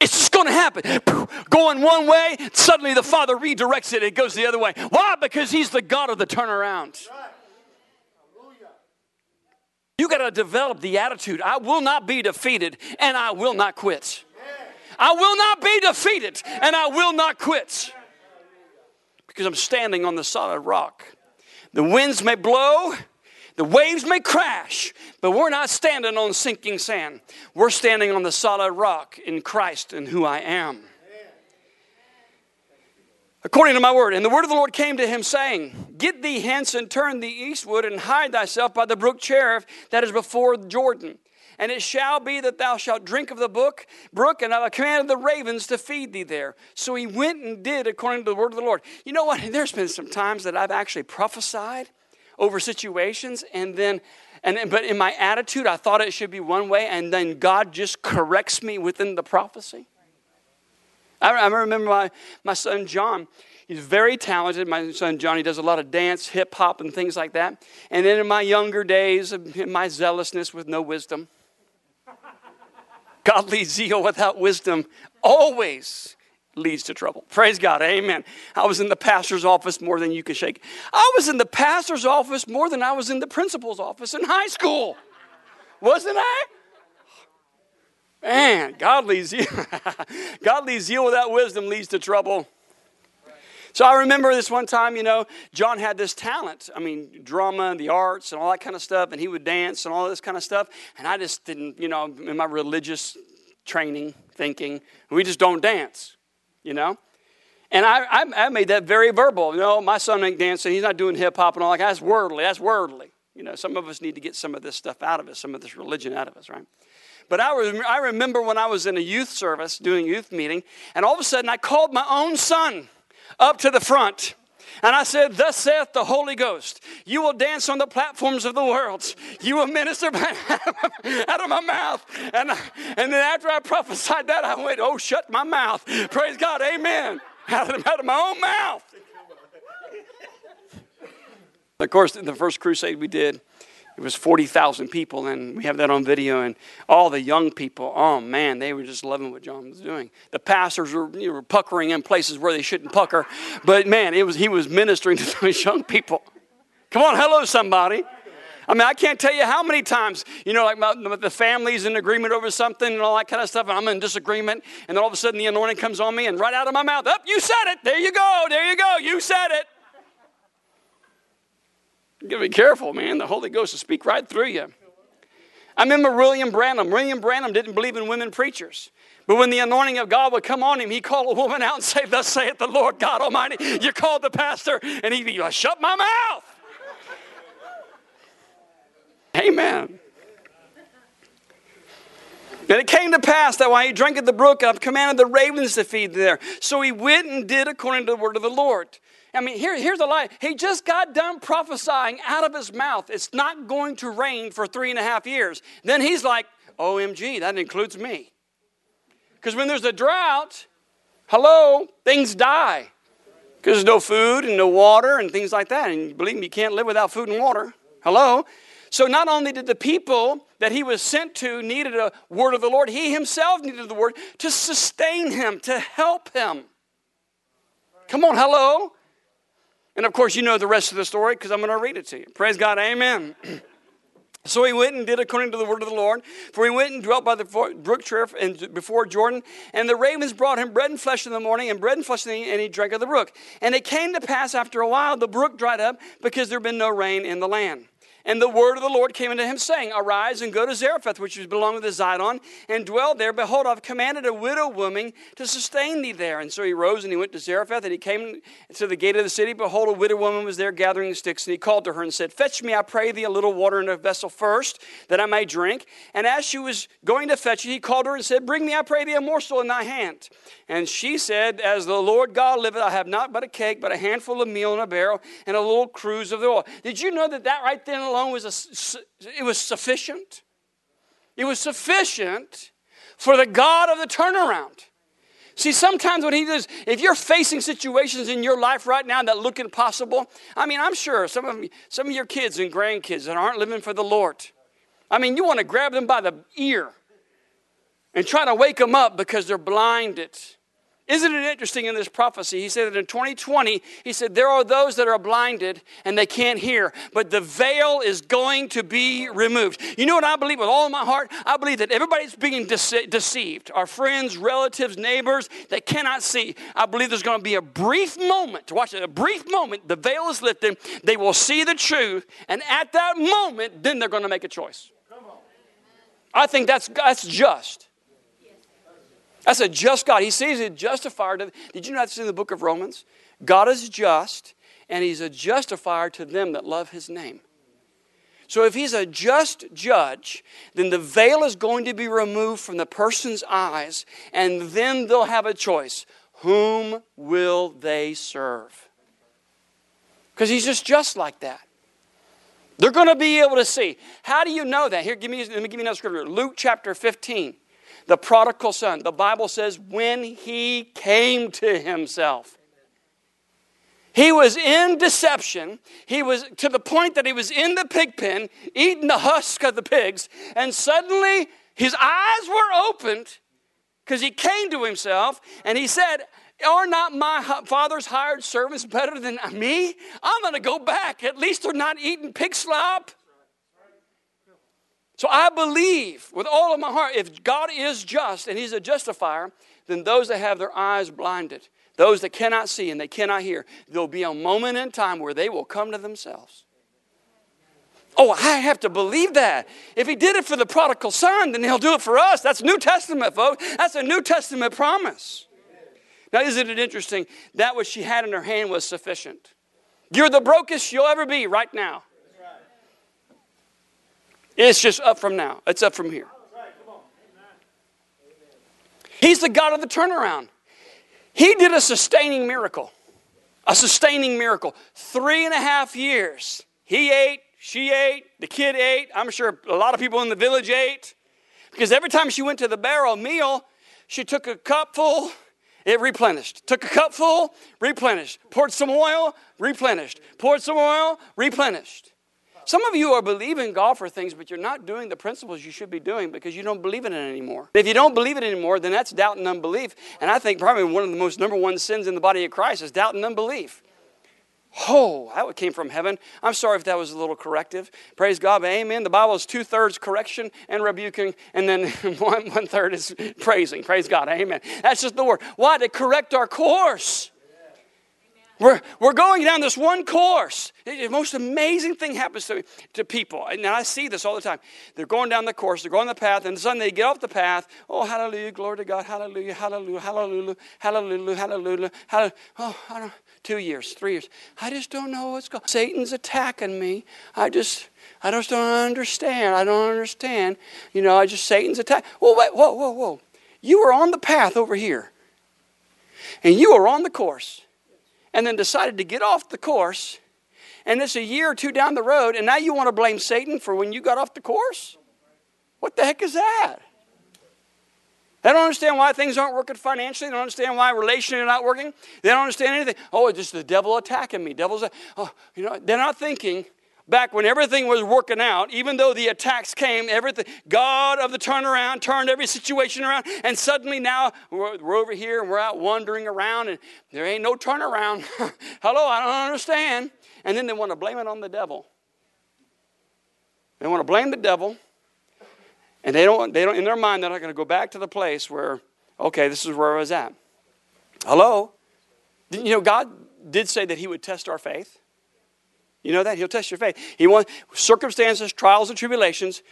It's just going to happen. Going one way, suddenly the Father redirects it, it goes the other way. Why? Because He's the God of the turnaround. You got to develop the attitude I will not be defeated and I will not quit. I will not be defeated and I will not quit because I'm standing on the solid rock. The winds may blow, the waves may crash, but we're not standing on sinking sand. We're standing on the solid rock in Christ and who I am. According to my word, and the word of the Lord came to him, saying, Get thee hence and turn thee eastward, and hide thyself by the brook Cherith that is before Jordan. And it shall be that thou shalt drink of the book, brook, and I have commanded the ravens to feed thee there. So he went and did according to the word of the Lord. You know what? There's been some times that I've actually prophesied over situations, and then, and but in my attitude, I thought it should be one way, and then God just corrects me within the prophecy. I, I remember my, my son John. He's very talented. My son John, he does a lot of dance, hip hop, and things like that. And then in my younger days, in my zealousness with no wisdom, godly zeal without wisdom always leads to trouble. Praise God. Amen. I was in the pastor's office more than you could shake. I was in the pastor's office more than I was in the principal's office in high school. Wasn't I? Man, godly zeal, godly zeal without wisdom leads to trouble. So I remember this one time, you know, John had this talent. I mean, drama and the arts and all that kind of stuff, and he would dance and all this kind of stuff. And I just didn't, you know, in my religious training, thinking, we just don't dance, you know? And I, I, I made that very verbal. You know, my son ain't dancing. He's not doing hip hop and all that. That's worldly. That's worldly. You know, some of us need to get some of this stuff out of us, some of this religion out of us, right? But I, was, I remember when I was in a youth service doing youth meeting, and all of a sudden I called my own son up to the front. And I said, Thus saith the Holy Ghost, you will dance on the platforms of the worlds. You will minister out of my mouth. And, and then after I prophesied that, I went, Oh, shut my mouth. Praise God, amen. Out of, out of my own mouth. Of course, in the first crusade we did, it was 40,000 people, and we have that on video. And all the young people, oh man, they were just loving what John was doing. The pastors were, you were puckering in places where they shouldn't pucker, but man, it was he was ministering to those young people. Come on, hello, somebody. I mean, I can't tell you how many times, you know, like my, the family's in agreement over something and all that kind of stuff, and I'm in disagreement, and then all of a sudden the anointing comes on me, and right out of my mouth, up, oh, you said it. There you go. There you go. You said it. You gotta be careful, man. The Holy Ghost will speak right through you. I remember William Branham. William Branham didn't believe in women preachers. But when the anointing of God would come on him, he called a woman out and say, Thus saith the Lord God Almighty. You called the pastor, and he'd be like, Shut my mouth. Amen. And it came to pass that while he drank at the brook, I've commanded the ravens to feed there. So he went and did according to the word of the Lord. I mean, here, here's the lie. He just got done prophesying out of his mouth. It's not going to rain for three and a half years. Then he's like, OMG, that includes me. Because when there's a drought, hello, things die. Because there's no food and no water and things like that. And believe me, you can't live without food and water. Hello? So not only did the people that he was sent to needed a word of the Lord, he himself needed the word to sustain him, to help him. Come on, hello? And of course, you know the rest of the story because I'm going to read it to you. Praise God, amen. So he went and did according to the word of the Lord. For he went and dwelt by the brook Cherith and before Jordan. And the ravens brought him bread and flesh in the morning, and bread and flesh in the evening, and he drank of the brook. And it came to pass after a while, the brook dried up because there had been no rain in the land. And the word of the Lord came unto him, saying, Arise and go to Zarephath, which is belongeth to Zidon, and dwell there. Behold, I've commanded a widow woman to sustain thee there. And so he rose and he went to Zarephath, and he came to the gate of the city. Behold, a widow woman was there gathering sticks. And he called to her and said, Fetch me, I pray thee, a little water in a vessel first, that I may drink. And as she was going to fetch it, he called her and said, Bring me, I pray thee, a morsel in thy hand. And she said, As the Lord God liveth, I have not but a cake, but a handful of meal in a barrel, and a little cruse of the oil. Did you know that that right then alone was a, it was sufficient? It was sufficient for the God of the turnaround. See, sometimes what he does, if you're facing situations in your life right now that look impossible, I mean, I'm sure some of, some of your kids and grandkids that aren't living for the Lord, I mean, you want to grab them by the ear and try to wake them up because they're blinded Isn't it interesting in this prophecy? He said that in 2020, he said, There are those that are blinded and they can't hear, but the veil is going to be removed. You know what I believe with all my heart? I believe that everybody's being dece- deceived. Our friends, relatives, neighbors, they cannot see. I believe there's going to be a brief moment, watch it, a brief moment, the veil is lifted, they will see the truth, and at that moment, then they're going to make a choice. I think that's, that's just. That's a just God. He sees a justifier. To, did you know that's in the book of Romans? God is just, and He's a justifier to them that love His name. So if He's a just judge, then the veil is going to be removed from the person's eyes, and then they'll have a choice. Whom will they serve? Because He's just just like that. They're going to be able to see. How do you know that? Here, give me, let me give you another scripture. Luke chapter 15 the prodigal son. The Bible says, when he came to himself. He was in deception. He was to the point that he was in the pig pen, eating the husk of the pigs, and suddenly his eyes were opened because he came to himself and he said, Are not my father's hired servants better than me? I'm going to go back. At least they're not eating pig slop. So I believe with all of my heart, if God is just and He's a justifier, then those that have their eyes blinded, those that cannot see and they cannot hear, there'll be a moment in time where they will come to themselves. Oh, I have to believe that. If he did it for the prodigal son, then he'll do it for us. That's New Testament, folks. That's a New Testament promise. Now, isn't it interesting? That what she had in her hand was sufficient. You're the brokest you'll ever be right now. It's just up from now, it's up from here. He's the God of the turnaround. He did a sustaining miracle. A sustaining miracle. Three and a half years. He ate, she ate, the kid ate. I'm sure a lot of people in the village ate. Because every time she went to the barrel meal, she took a cupful, it replenished. Took a cupful, replenished. Poured some oil, replenished. Poured some oil, replenished. Some of you are believing God for things, but you're not doing the principles you should be doing because you don't believe in it anymore. If you don't believe it anymore, then that's doubt and unbelief. And I think probably one of the most number one sins in the body of Christ is doubt and unbelief. Oh, that came from heaven. I'm sorry if that was a little corrective. Praise God, amen. The Bible is two thirds correction and rebuking, and then one, one third is praising. Praise God, amen. That's just the word. Why? To correct our course. We're, we're going down this one course. The most amazing thing happens to, to people. And I see this all the time. They're going down the course, they're going the path, and suddenly they get off the path. Oh, hallelujah, glory to God, hallelujah, hallelujah, hallelujah, hallelujah, hallelujah, hallelujah. Oh, I don't, two years, three years. I just don't know what's going Satan's attacking me. I just, I just don't understand. I don't understand. You know, I just, Satan's attack. Whoa, wait, whoa, whoa, whoa. You were on the path over here, and you were on the course and then decided to get off the course, and it's a year or two down the road, and now you want to blame Satan for when you got off the course? What the heck is that? They don't understand why things aren't working financially. They don't understand why relations are not working. They don't understand anything. Oh, it's just the devil attacking me. Devil's, oh, you know, they're not thinking back when everything was working out, even though the attacks came, everything, God of the turnaround turned every situation around, and suddenly now we're, we're over here and we're out wandering around and there ain't no turnaround. Hello, I don't understand. And then they want to blame it on the devil. They want to blame the devil, and they don't, they don't in their mind, they're not going to go back to the place where, okay, this is where I was at. Hello? You know, God did say that He would test our faith. You know that? He'll test your faith. He wants circumstances, trials, and tribulations.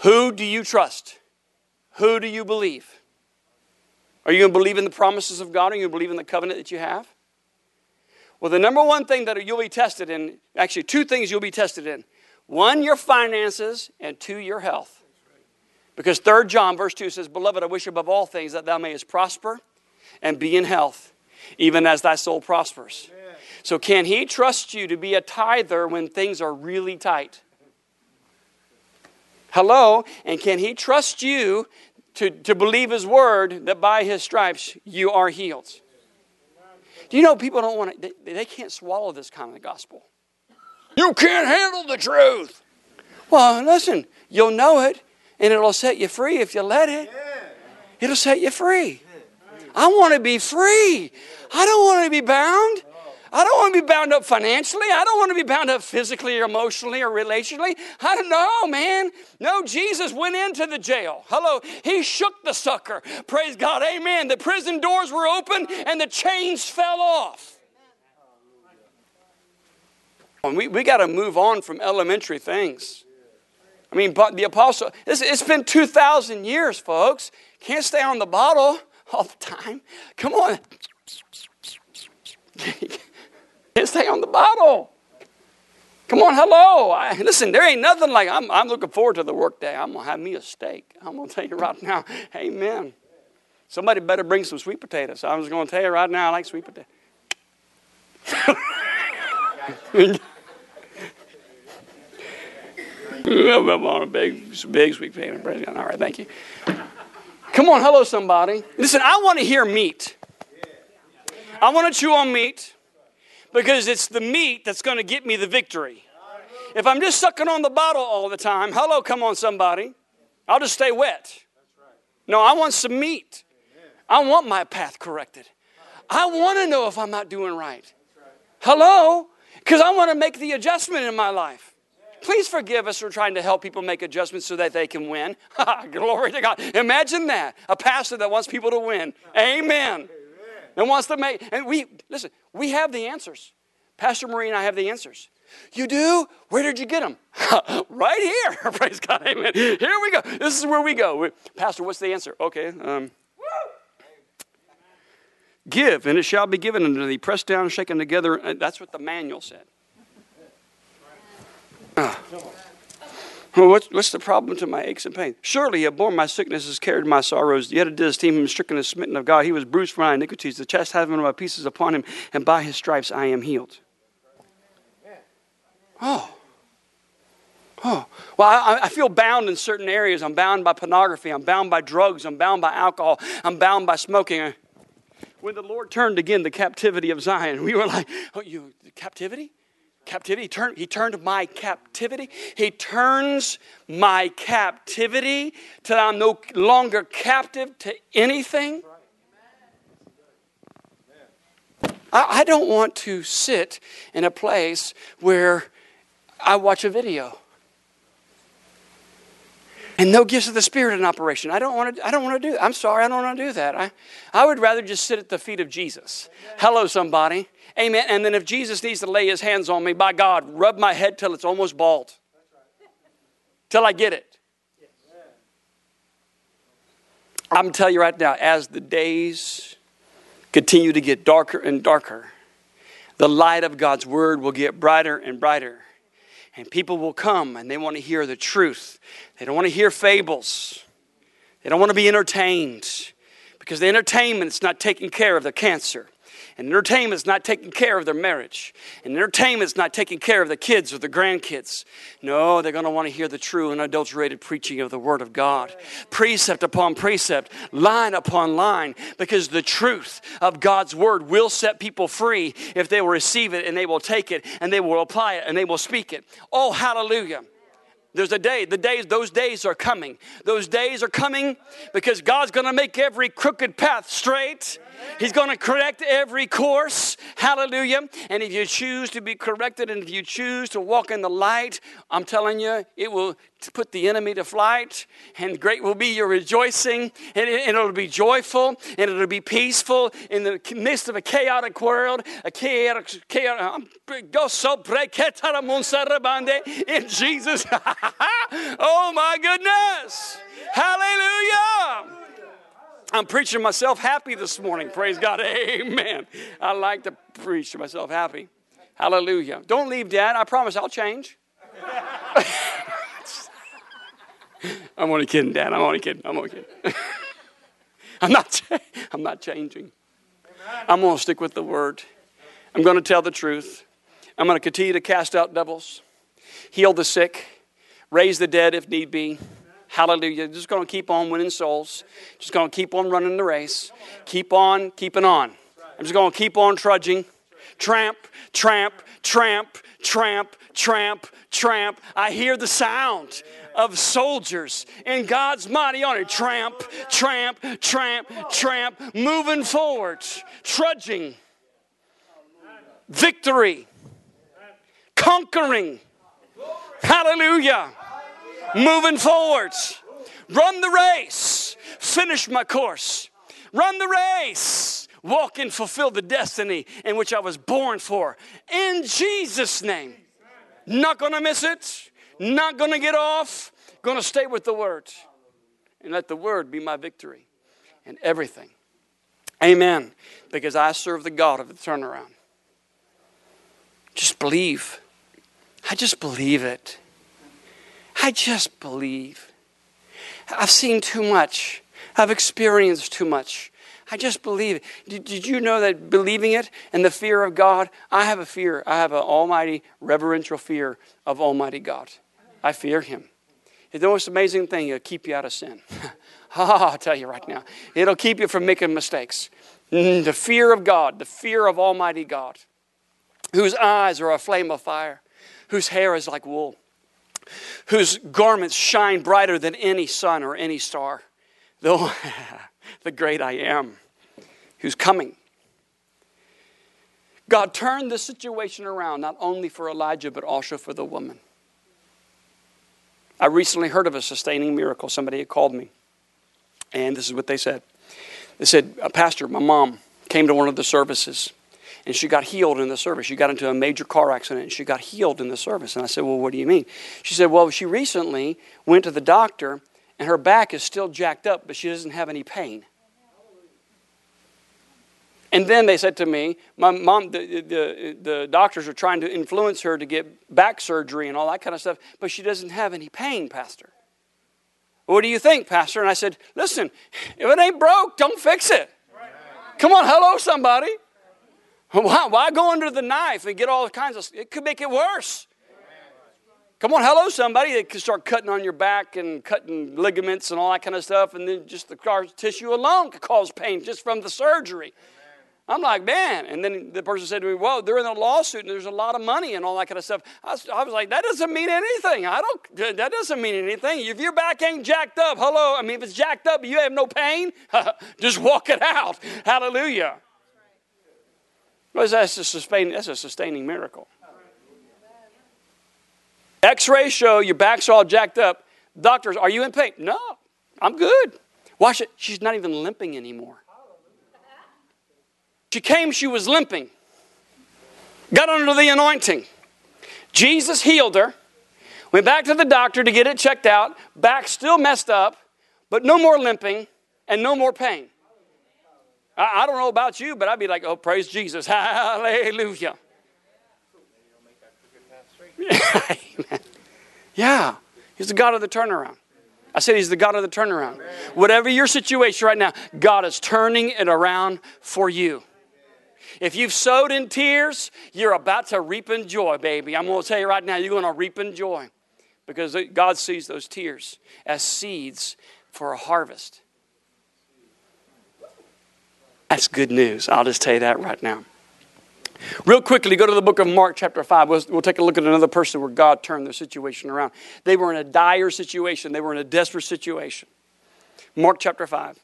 Who do you trust? Who do you believe? Are you going to believe in the promises of God? Are you going to believe in the covenant that you have? Well, the number one thing that you'll be tested in, actually, two things you'll be tested in one, your finances, and two, your health. Because 3 John, verse 2 says, Beloved, I wish above all things that thou mayest prosper and be in health, even as thy soul prospers. So, can He trust you to be a tither when things are really tight? Hello? And can He trust you to, to believe His word that by His stripes you are healed? Do you know people don't want to, they, they can't swallow this kind of gospel? You can't handle the truth. Well, listen, you'll know it and it'll set you free if you let it. It'll set you free. I want to be free. I don't want to be bound. I don't want to be bound up financially. I don't want to be bound up physically or emotionally or relationally. I don't know, man. No, Jesus went into the jail. Hello. He shook the sucker. Praise God. Amen. The prison doors were open and the chains fell off. We, we got to move on from elementary things. I mean, but the apostle, it's, it's been 2,000 years, folks. Can't stay on the bottle all the time. Come on. Can't stay on the bottle. Come on, hello. I, listen, there ain't nothing like I'm, I'm looking forward to the workday. I'm going to have me a steak. I'm going to tell you right now, amen. Somebody better bring some sweet potatoes. I was going to tell you right now, I like sweet potatoes. I'm on a big, big sweet potato. All right, thank you. Come on, hello, somebody. Listen, I want to hear meat. I want to chew on meat because it's the meat that's going to get me the victory. If I'm just sucking on the bottle all the time, hello, come on, somebody, I'll just stay wet. No, I want some meat. I want my path corrected. I want to know if I'm not doing right. Hello? Because I want to make the adjustment in my life. Please forgive us for trying to help people make adjustments so that they can win. Glory to God. Imagine that. A pastor that wants people to win. Amen and wants to make, and we, listen, we have the answers. Pastor Marie and I have the answers. You do? Where did you get them? right here. Praise God. Amen. Here we go. This is where we go. Pastor, what's the answer? Okay. Um, Give, and it shall be given unto thee, pressed down, shaken together. That's what the manual said. Uh. What's, what's the problem to my aches and pains? Surely he had borne my sicknesses, carried my sorrows. Yet it did esteem him stricken and smitten of God. He was bruised for my iniquities. The chastisement of my pieces upon him, and by his stripes I am healed. Oh. Oh. Well, I, I feel bound in certain areas. I'm bound by pornography. I'm bound by drugs. I'm bound by alcohol. I'm bound by smoking. When the Lord turned again the captivity of Zion, we were like, oh, you, captivity? Captivity. He turned, he turned my captivity. He turns my captivity till I'm no longer captive to anything. I, I don't want to sit in a place where I watch a video and no gifts of the spirit in operation i don't want to i don't want to do that i'm sorry i don't want to do that i, I would rather just sit at the feet of jesus hello somebody Amen. And then if Jesus needs to lay his hands on me, by God, rub my head till it's almost bald. Till I get it. I'm telling you right now, as the days continue to get darker and darker, the light of God's word will get brighter and brighter. And people will come and they want to hear the truth. They don't want to hear fables. They don't want to be entertained because the entertainment is not taking care of the cancer. And entertainment's not taking care of their marriage. And entertainment's not taking care of the kids or the grandkids. No, they're going to want to hear the true and adulterated preaching of the Word of God. Precept upon precept, line upon line, because the truth of God's Word will set people free if they will receive it and they will take it and they will apply it and they will speak it. Oh, hallelujah. There's a day, the days, those days are coming. Those days are coming because God's going to make every crooked path straight. He's going to correct every course. Hallelujah. And if you choose to be corrected and if you choose to walk in the light, I'm telling you, it will put the enemy to flight, and great will be your rejoicing, and, it'll be joyful, and it'll be peaceful in the midst of a chaotic world, a chaotic, chaotic in Jesus. oh my goodness! Hallelujah! I'm preaching myself happy this morning. Praise God. Amen. I like to preach to myself happy. Hallelujah. Don't leave, Dad. I promise I'll change. I'm only kidding, Dad. I'm only kidding. I'm only kidding. I'm not, I'm not changing. I'm going to stick with the word. I'm going to tell the truth. I'm going to continue to cast out devils, heal the sick, raise the dead if need be. Hallelujah. Just going to keep on winning souls. Just going to keep on running the race. Keep on keeping on. I'm just going to keep on trudging. Tramp, tramp, tramp, tramp, tramp, tramp. I hear the sound of soldiers in God's mighty army. Tramp, tramp, tramp, tramp, moving forward, trudging, victory, conquering. Hallelujah. Moving forward. Run the race. Finish my course. Run the race. Walk and fulfill the destiny in which I was born for. In Jesus' name. Not gonna miss it. Not gonna get off. Gonna stay with the word. And let the word be my victory in everything. Amen. Because I serve the God of the turnaround. Just believe. I just believe it. I just believe. I've seen too much. I've experienced too much. I just believe. Did, did, you know that believing it and the fear of God? I have a fear. I have an almighty, reverential fear of Almighty God. I fear Him. It's the most amazing thing. It'll keep you out of sin. I'll tell you right now. It'll keep you from making mistakes. Mm, the fear of God, the fear of Almighty God, whose eyes are a flame of fire, whose hair is like wool whose garments shine brighter than any sun or any star. Though the great I am, who's coming. God turned the situation around, not only for Elijah, but also for the woman. I recently heard of a sustaining miracle. Somebody had called me, and this is what they said. They said, uh, Pastor, my mom came to one of the services and she got healed in the service. She got into a major car accident and she got healed in the service. And I said, Well, what do you mean? She said, Well, she recently went to the doctor and her back is still jacked up, but she doesn't have any pain. And then they said to me, My mom, the, the, the doctors are trying to influence her to get back surgery and all that kind of stuff, but she doesn't have any pain, Pastor. What do you think, Pastor? And I said, Listen, if it ain't broke, don't fix it. Come on, hello, somebody. Why, why go under the knife and get all kinds of it could make it worse. Come on, hello, somebody. They could start cutting on your back and cutting ligaments and all that kind of stuff, and then just the tissue alone could cause pain just from the surgery. I'm like, man. And then the person said to me, well, they're in a lawsuit and there's a lot of money and all that kind of stuff. I was, I was, like, that doesn't mean anything. I don't, that doesn't mean anything. If your back ain't jacked up, hello, I mean, if it's jacked up, you have no pain, just walk it out. Hallelujah. That's, a sustaining, that's a sustaining miracle. X rays show your back's all jacked up. Doctors, are you in pain? No, I'm good. Watch it. She's not even limping anymore. She came, she was limping. Got under the anointing. Jesus healed her. Went back to the doctor to get it checked out. Back still messed up, but no more limping and no more pain. I, I don't know about you, but I'd be like, oh, praise Jesus. Hallelujah. yeah, He's the God of the turnaround. I said He's the God of the turnaround. Whatever your situation right now, God is turning it around for you. If you've sowed in tears, you're about to reap in joy, baby. I'm going to tell you right now, you're going to reap in joy because God sees those tears as seeds for a harvest. That's good news. I'll just tell you that right now. Real quickly, go to the book of Mark, chapter 5. We'll, we'll, take a look at another person where God turned their situation around. They were in a dire situation, they were in a desperate situation. Mark, chapter 5.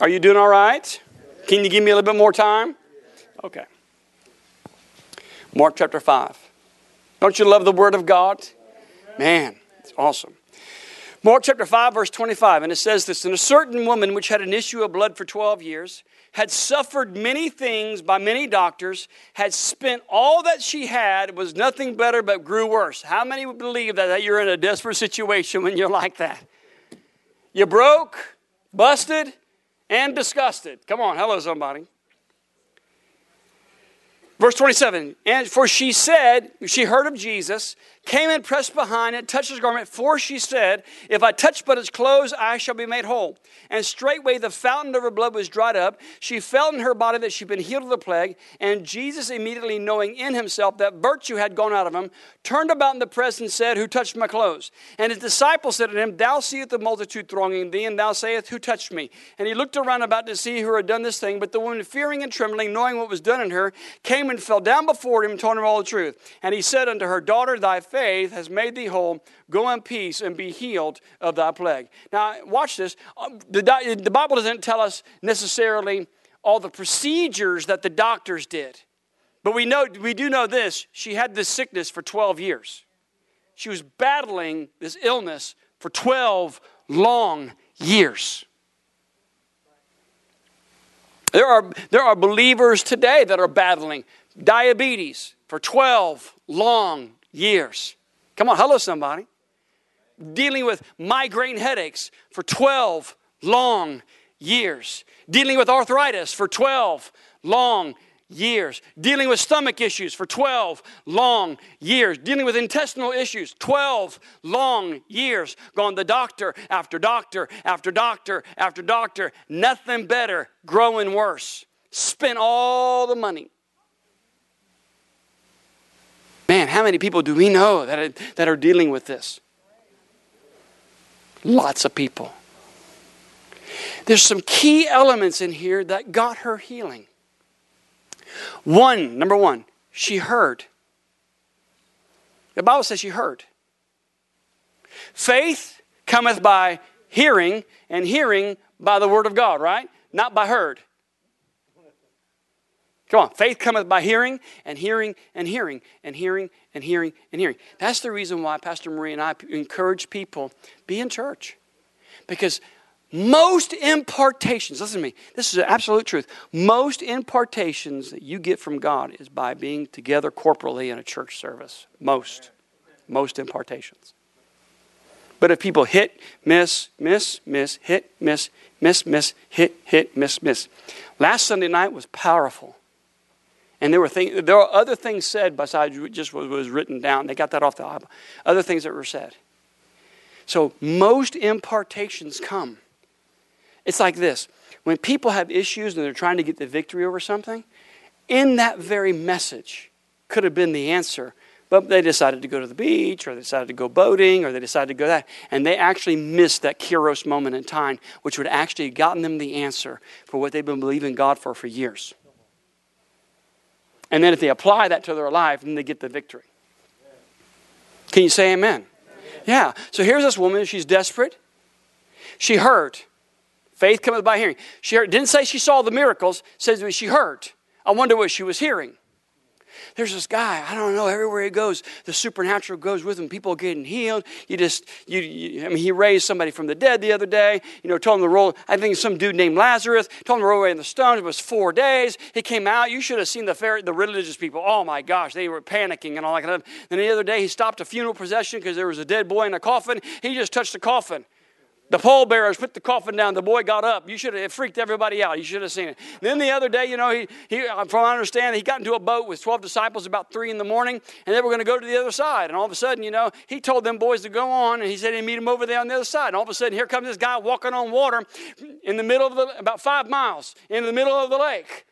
Are you doing all right? Can you give me a little bit more time? Okay. Mark, chapter 5. Don't you love the Word of God? Man, it's awesome. Mark chapter 5, verse 25, and it says this And a certain woman which had an issue of blood for 12 years, had suffered many things by many doctors, had spent all that she had, was nothing better but grew worse. How many would believe that, that you're in a desperate situation when you're like that? You're broke, busted, and disgusted. Come on, hello, somebody. Verse 27 And for she said, she heard of Jesus, came and pressed behind and touched his garment, for she said, If I touch but his clothes, I shall be made whole. And straightway the fountain of her blood was dried up. She felt in her body that she'd been healed of the plague. And Jesus, immediately knowing in himself that virtue had gone out of him, turned about in the press and said, Who touched my clothes? And his disciples said to him, Thou seest the multitude thronging thee, and thou sayest, Who touched me? And he looked around about to see who had done this thing. But the woman, fearing and trembling, knowing what was done in her, came and fell down before him and told him all the truth. And he said unto her, Daughter, thy faith has made thee whole. Go in peace and be healed of thy plague. Now, watch this. Um, the, the Bible doesn't tell us necessarily all the procedures that the doctors did. But we, know, we do know this she had this sickness for 12 years. She was battling this illness for 12 long years. There are, there are believers today that are battling diabetes for 12 long years. Come on, hello, somebody. Dealing with migraine headaches for 12 long years. Dealing with arthritis for 12 long years. Dealing with stomach issues for 12 long years. Dealing with intestinal issues, 12 long years. Going to doctor after doctor after doctor after doctor. Nothing better, growing worse. Spent all the money. Man, how many people do we know that are, that are dealing with this? Lots of people. There's some key elements in here that got her healing. One, number one, she heard. The Bible says she heard. Faith cometh by hearing, and hearing by the word of God, right? Not by heard. Come on, faith cometh by hearing, and hearing, and hearing, and hearing, and hearing, and hearing. That's the reason why Pastor Marie and I encourage people be in church. Because most impartations, listen to me, this is absolute truth. Most impartations that you get from God is by being together corporally in a church service. Most. Most impartations. But if people hit, miss, miss, miss, hit, miss, miss, miss, hit, hit, miss, miss. Last Sunday night was powerful. And there were things, there were other things said besides just what was written down. They got that off the Bible. Other things that were said. So most impartations come it's like this when people have issues and they're trying to get the victory over something, in that very message could have been the answer. But they decided to go to the beach, or they decided to go boating, or they decided to go that. And they actually missed that Kairos moment in time, which would actually have gotten them the answer for what they've been believing God for for years. And then if they apply that to their life, then they get the victory. Can you say amen? Yeah. So here's this woman. She's desperate. She hurt. Faith cometh by hearing. She heard, didn't say she saw the miracles, says she heard. I wonder what she was hearing. There's this guy, I don't know, everywhere he goes, the supernatural goes with him. People getting healed. You just, you, you, I mean, he raised somebody from the dead the other day. You know, told him to roll, I think some dude named Lazarus, told him to roll away in the stone. It was four days. He came out. You should have seen the, fair, the religious people. Oh my gosh, they were panicking and all that kind of Then the other day, he stopped a funeral procession because there was a dead boy in a coffin. He just touched the coffin. The pallbearers put the coffin down. The boy got up. You should have freaked everybody out. You should have seen it. Then the other day, you know, he, he from I understand, he got into a boat with 12 disciples about 3 in the morning, and they were going to go to the other side. And all of a sudden, you know, he told them boys to go on, and he said he'd meet them over there on the other side. And all of a sudden, here comes this guy walking on water in the middle of the, about five miles, in the middle of the lake.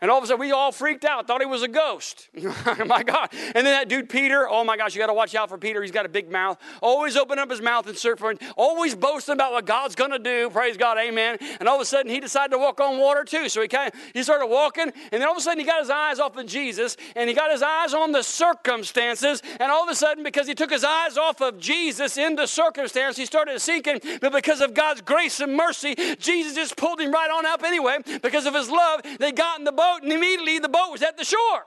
And all of a sudden, we all freaked out, thought he was a ghost. my God. And then that dude, Peter, oh my gosh, you got to watch out for Peter. He's got a big mouth. Always open up his mouth and search for it. Always boasting about what God's going to do. Praise God, amen. And all of a sudden, he decided to walk on water too. So he kind of, he started walking. And then all of a sudden, he got his eyes off of Jesus and he got his eyes on the circumstances. And all of a sudden, because he took his eyes off of Jesus in the circumstance, he started sinking. But because of God's grace and mercy, Jesus just pulled him right on up anyway. Because of his love, they got in the boat boat, and immediately the boat was at the shore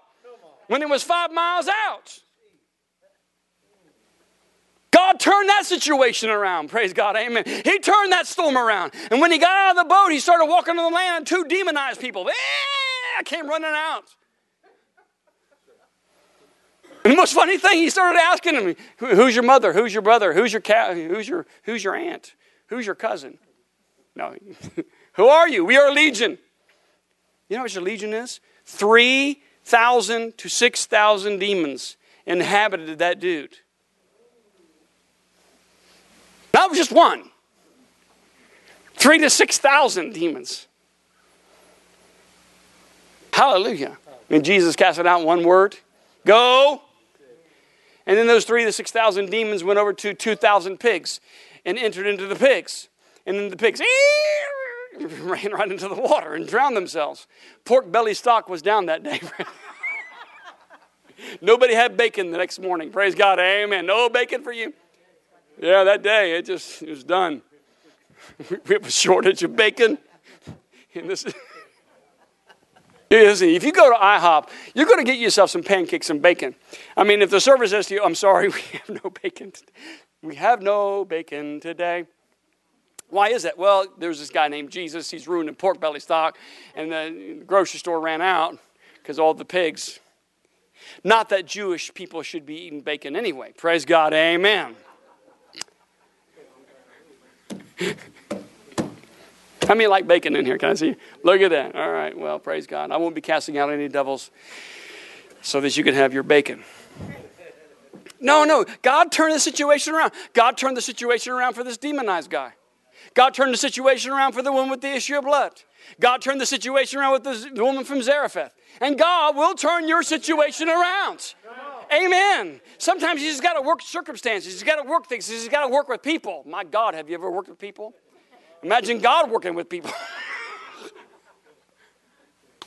when it was five miles out. God turned that situation around. Praise God. Amen. He turned that storm around. And when he got out of the boat, he started walking on the land, two demonized people eh, came running out. And the most funny thing, he started asking him, "Who's your mother? Who's your brother? Who's your cat? Who's your who's your aunt? Who's your cousin?" No, who are you? We are legion. You know what your legion is? 3,000 to 6,000 demons inhabited that dude. Not just one. Three to 6,000 demons. Hallelujah. And Jesus cast it out in one word go. And then those three to 6,000 demons went over to 2,000 pigs and entered into the pigs. And then the pigs, ran right into the water and drowned themselves. Pork belly stock was down that day. Nobody had bacon the next morning. Praise God. Amen. No bacon for you. Yeah, that day it just it was done. We have a shortage of bacon. In this. If you go to IHOP, you're going to get yourself some pancakes and bacon. I mean, if the server says to you, I'm sorry, we have no bacon. We have no bacon today. Why is that? Well, there's this guy named Jesus. He's ruining pork belly stock, and the grocery store ran out because all the pigs. Not that Jewish people should be eating bacon anyway. Praise God. Amen. How many like bacon in here? Can I see? Look at that. All right. Well, praise God. I won't be casting out any devils so that you can have your bacon. No, no. God turned the situation around. God turned the situation around for this demonized guy. God turned the situation around for the woman with the issue of blood. God turned the situation around with the woman from Zarephath. And God will turn your situation around. Amen. Sometimes you just got to work circumstances. You got to work things. You just got to work with people. My God, have you ever worked with people? Imagine God working with people.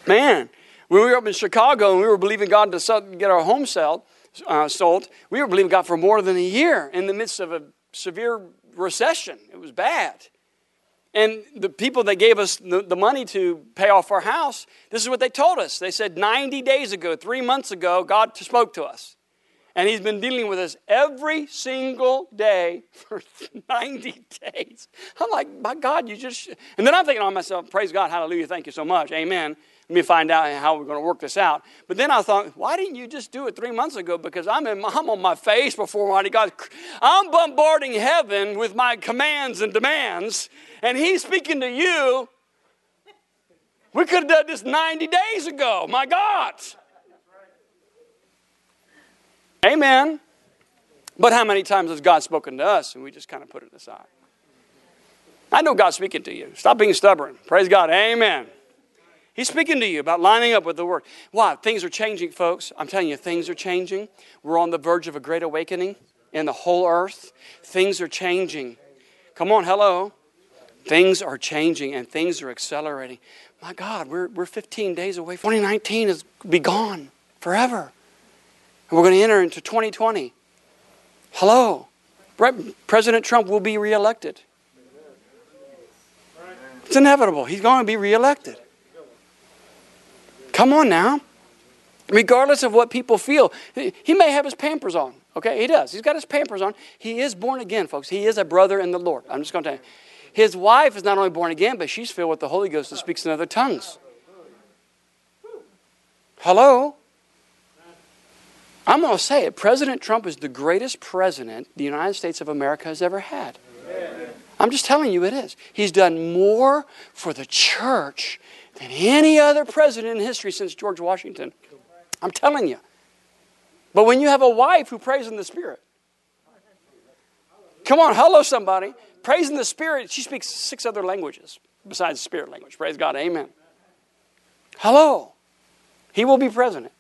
Man, when we were up in Chicago and we were believing God to get our home sold, uh, sold, we were believing God for more than a year in the midst of a severe recession. It was bad. And the people that gave us the, money to pay off our house, this is what they told us. They said 90 days ago, three months ago, God spoke to us. And He's been dealing with us every single day for 90 days. I'm like, my God, you just. And then I'm thinking on myself, praise God, hallelujah, thank you so much, amen. Let me find out how we're going to work this out. But then I thought, why didn't you just do it three months ago? Because I'm, in, I'm on my face before Almighty God. I'm bombarding heaven with my commands and demands, and He's speaking to you. We could have done this 90 days ago. My God. Amen. But how many times has God spoken to us and we just kind of put it aside? I know God's speaking to you. Stop being stubborn. Praise God. Amen. He's speaking to you about lining up with the Word. Why? Things are changing, folks. I'm telling you, things are changing. We're on the verge of a great awakening in the whole earth. Things are changing. Come on, hello. Things are changing and things are accelerating. My God, we're, we're 15 days away. 2019 is be gone forever. And we're going to enter into 2020. Hello. President Trump will be reelected. It's inevitable. He's going to be reelected. Come on now. Regardless of what people feel, he may have his pampers on. Okay, he does. He's got his pampers on. He is born again, folks. He is a brother in the Lord. I'm just going to tell you. His wife is not only born again, but she's filled with the Holy Ghost and speaks in other tongues. Hello? I'm going to say it. President Trump is the greatest president the United States of America has ever had. I'm just telling you it is. He's done more for the church than any other president in history since George Washington. I'm telling you. But when you have a wife who prays in the Spirit, come on, hello, somebody. Praise in the Spirit, she speaks six other languages besides the Spirit language. Praise God, amen. Hello. He will be president.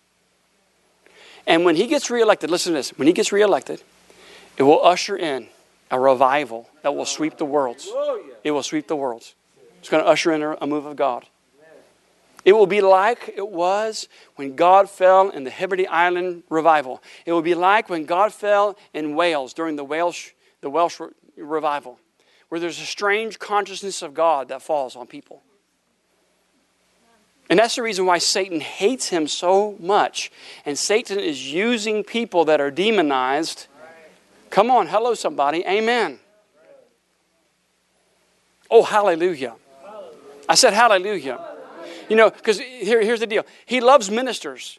And when he gets reelected, listen to this when he gets reelected, it will usher in a revival that will sweep the worlds. It will sweep the worlds. It's going to usher in a move of God. It will be like it was when God fell in the Hebrides Island revival. It will be like when God fell in Wales during the Welsh, the Welsh revival, where there's a strange consciousness of God that falls on people. And that's the reason why Satan hates him so much. And Satan is using people that are demonized. Come on, hello, somebody. Amen. Oh, hallelujah. I said hallelujah. You know, because here, here's the deal He loves ministers.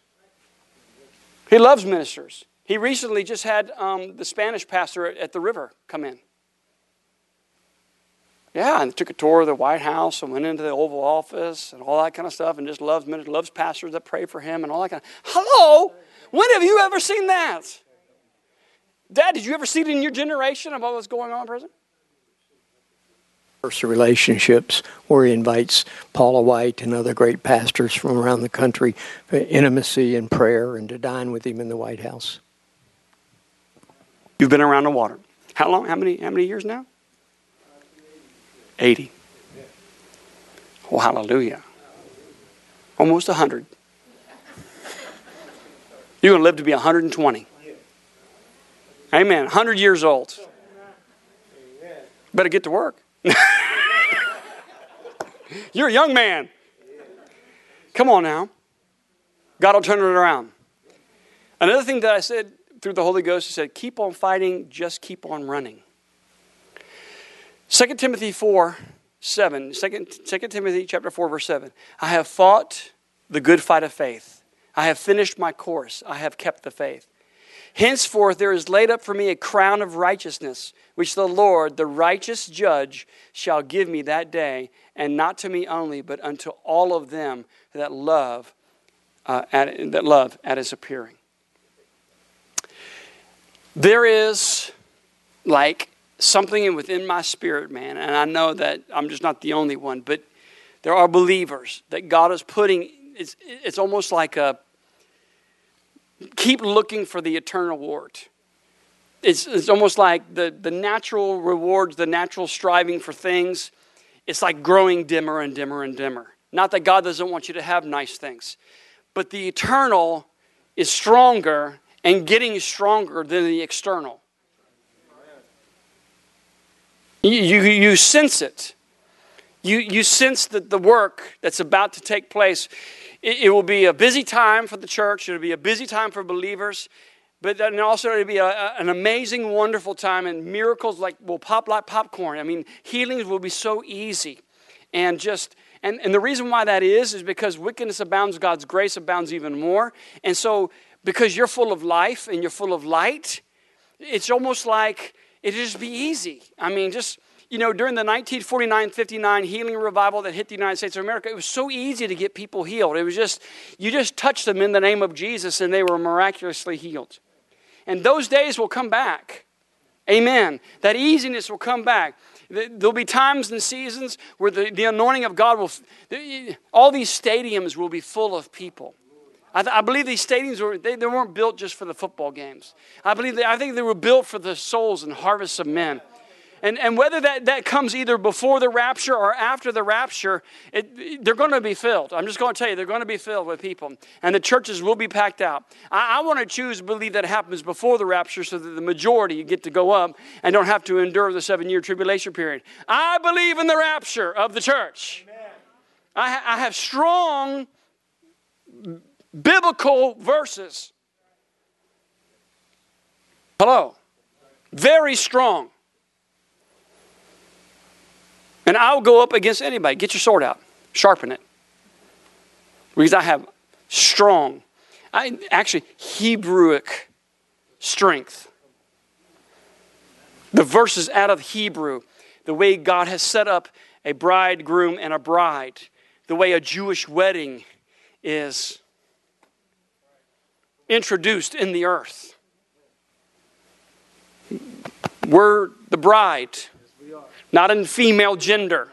He loves ministers. He recently just had um, the Spanish pastor at, at the river come in. Yeah, and took a tour of the White House and went into the Oval Office and all that kind of stuff and just loves loves pastors that pray for him and all that kind of Hello? When have you ever seen that? Dad, did you ever see it in your generation about what's going on, President? relationships where he invites Paula White and other great pastors from around the country for intimacy and prayer and to dine with him in the White House. You've been around the water. How long? How many how many years now? 80. Oh, hallelujah. Almost 100. You're going to live to be 120. Amen. 100 years old. Better get to work. You're a young man. Come on now. God will turn it around. Another thing that I said through the Holy Ghost, he said, keep on fighting, just keep on running. 2 Timothy 4, 7. 2, 2 Timothy chapter 4, verse 7. I have fought the good fight of faith. I have finished my course. I have kept the faith. Henceforth there is laid up for me a crown of righteousness, which the Lord, the righteous judge, shall give me that day, and not to me only, but unto all of them that love, uh, at, that love at his appearing. There is like something within my spirit, man, and I know that I'm just not the only one, but there are believers that God is putting, it's, it's almost like a keep looking for the eternal reward. It's, it's almost like the, the natural rewards, the natural striving for things, it's like growing dimmer and dimmer and dimmer. Not that God doesn't want you to have nice things, but the eternal is stronger and getting stronger than the external. You, you, you sense it. You, you sense that the work that's about to take place, it, it will be a busy time for the church, it'll be a busy time for believers, but then also it'll be a, an amazing, wonderful time, and miracles like will pop like popcorn. I mean, healings will be so easy. And just and, and the reason why that is is because wickedness abounds, God's grace abounds even more. And so because you're full of life and you're full of light, it's almost like it'd just be easy. I mean, just, you know, during the 1949 59 healing revival that hit the United States of America, it was so easy to get people healed. It was just, you just touched them in the name of Jesus and they were miraculously healed. And those days will come back. Amen. That easiness will come back. There'll be times and seasons where the, the anointing of God will, all these stadiums will be full of people. I, th- I believe these stadiums were, they, they weren't built just for the football games. I believe they, I think they were built for the souls and harvests of men. And, and whether that, that comes either before the rapture or after the rapture, it, they're going to be filled. I'm just going to tell you, they're going to be filled with people. And the churches will be packed out. I, I want to choose to believe that happens before the rapture so that the majority get to go up and don't have to endure the seven year tribulation period. I believe in the rapture of the church. I, I have strong biblical verses. Hello. Very strong. And I'll go up against anybody. Get your sword out, sharpen it. Because I have strong, I actually Hebrewic strength. The verses out of Hebrew, the way God has set up a bridegroom and a bride, the way a Jewish wedding is introduced in the earth. We're the bride, not in female gender,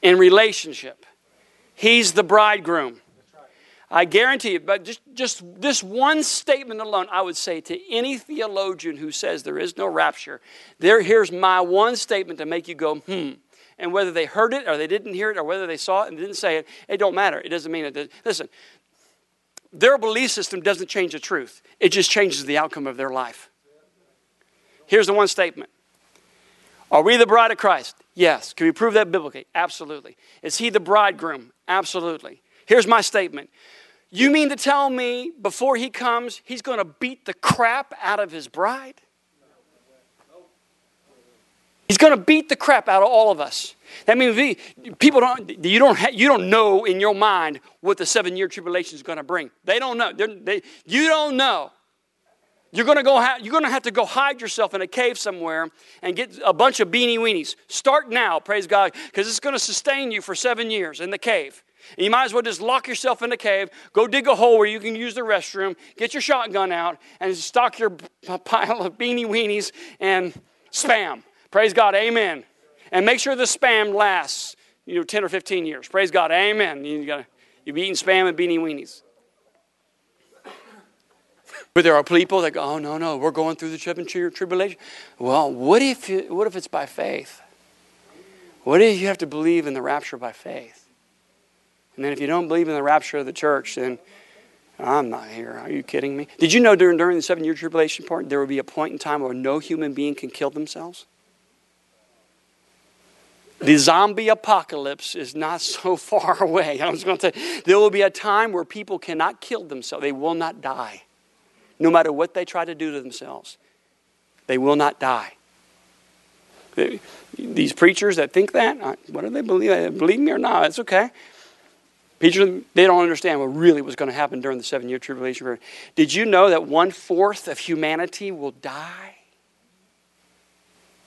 in relationship. He's the bridegroom. I guarantee you, but just, just this one statement alone, I would say to any theologian who says there is no rapture, there, here's my one statement to make you go, hmm. And whether they heard it or they didn't hear it or whether they saw it and didn't say it, it don't matter. It doesn't mean it. Listen, their belief system doesn't change the truth, it just changes the outcome of their life. Here's the one statement Are we the bride of Christ? Yes. Can we prove that biblically? Absolutely. Is he the bridegroom? Absolutely. Here's my statement. You mean to tell me before he comes, he's going to beat the crap out of his bride? He's going to beat the crap out of all of us. That means we, people don't, you don't, ha, you don't know in your mind what the seven year tribulation is going to bring. They don't know. They, you don't know. You're going to go. Ha- you're going to have to go hide yourself in a cave somewhere and get a bunch of beanie weenies. Start now, praise God, because it's going to sustain you for seven years in the cave. And you might as well just lock yourself in the cave, go dig a hole where you can use the restroom, get your shotgun out, and stock your pile of beanie weenies and spam. Praise God, amen. And make sure the spam lasts, you know, 10 or 15 years. Praise God, amen. You gotta, you'll be eating spam and beanie weenies. But there are people that go, oh, no, no, we're going through the tribulation. Well, what if, you, what if it's by faith? What if you have to believe in the rapture by faith? And then if you don't believe in the rapture of the church, then I'm not here. Are you kidding me? Did you know during, during the seven year tribulation part, there will be a point in time where no human being can kill themselves? The zombie apocalypse is not so far away. I was going to say, there will be a time where people cannot kill themselves. They will not die. No matter what they try to do to themselves, they will not die. These preachers that think that, uh, what do they believe? Believe me or not, it's okay. Preachers, they don't understand what really was going to happen during the seven year tribulation period. Did you know that one fourth of humanity will die?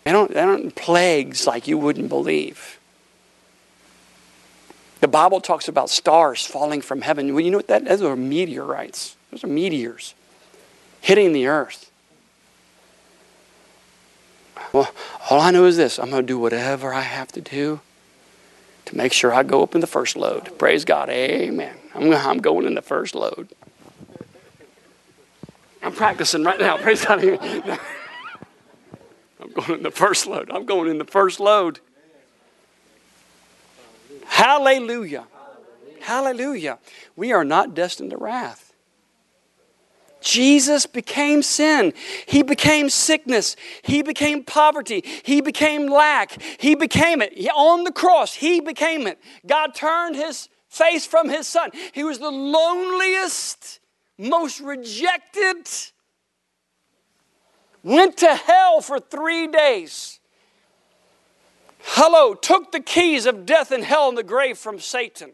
They don't, they don't plagues like you wouldn't believe. The Bible talks about stars falling from heaven. Well, you know what that? Those are meteorites. Those are meteors hitting the earth. Well, all I know is this I'm going to do whatever I have to do to make sure I go up in the first load. Praise God. Amen. I'm, I'm going in the first load. I'm practicing right now. Praise God. Going in the first load. I'm going in the first load. Hallelujah. Hallelujah. We are not destined to wrath. Jesus became sin. He became sickness. He became poverty. He became lack. He became it. On the cross, He became it. God turned His face from His Son. He was the loneliest, most rejected, went to hell for three days. Hello, took the keys of death and hell and the grave from Satan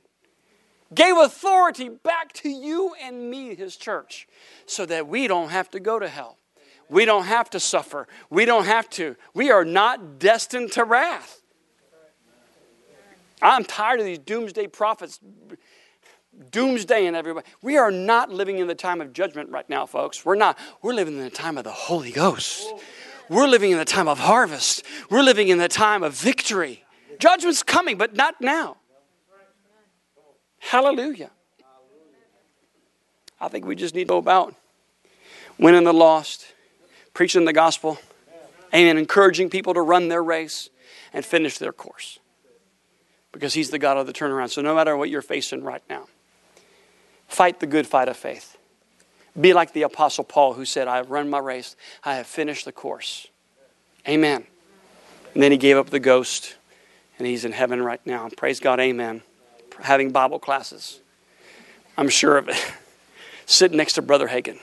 gave authority back to you and me, his church, so that we don't have to go to hell. We don't have to suffer. We don't have to. We are not destined to wrath. I'm tired of these doomsday prophets doomsday and everybody. We are not living in the time of judgment right now, folks. We're not. We're living in the time of the Holy Ghost. We're living in the time of harvest. We're living in the time of victory. Judgment's coming, but not now. Hallelujah. I think we just need to go about winning the lost, preaching the gospel, and encouraging people to run their race and finish their course. Because He's the God of the turnaround. So no matter what you're facing right now, fight the good fight of faith. Be like the Apostle Paul who said, I have run my race, I have finished the course. Amen. And then he gave up the ghost, and he's in heaven right now. Praise God, amen having Bible classes. I'm sure of it. Sitting next to Brother Hagin.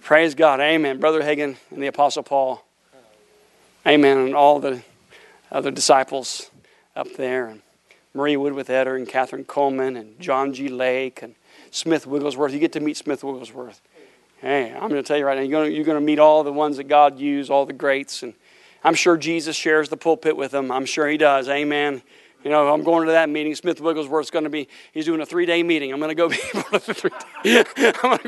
Praise God. Amen. Brother Hagin and the Apostle Paul. Amen. And all the other disciples up there. And Marie Woodworth-Etter and Kathryn Kuhlman and John G. Lake and Smith Wigglesworth. You get to meet Smith Wigglesworth. Hey, I'm going to tell you right now, you're going, to, you're going to meet all the ones that God used, all the greats. And I'm sure Jesus shares the pulpit with them. I'm sure he does. Amen. You know, I'm going to that meeting. Smith Wigglesworth's going to be, he's doing a three day meeting. I'm going to go be part of the three day, I'm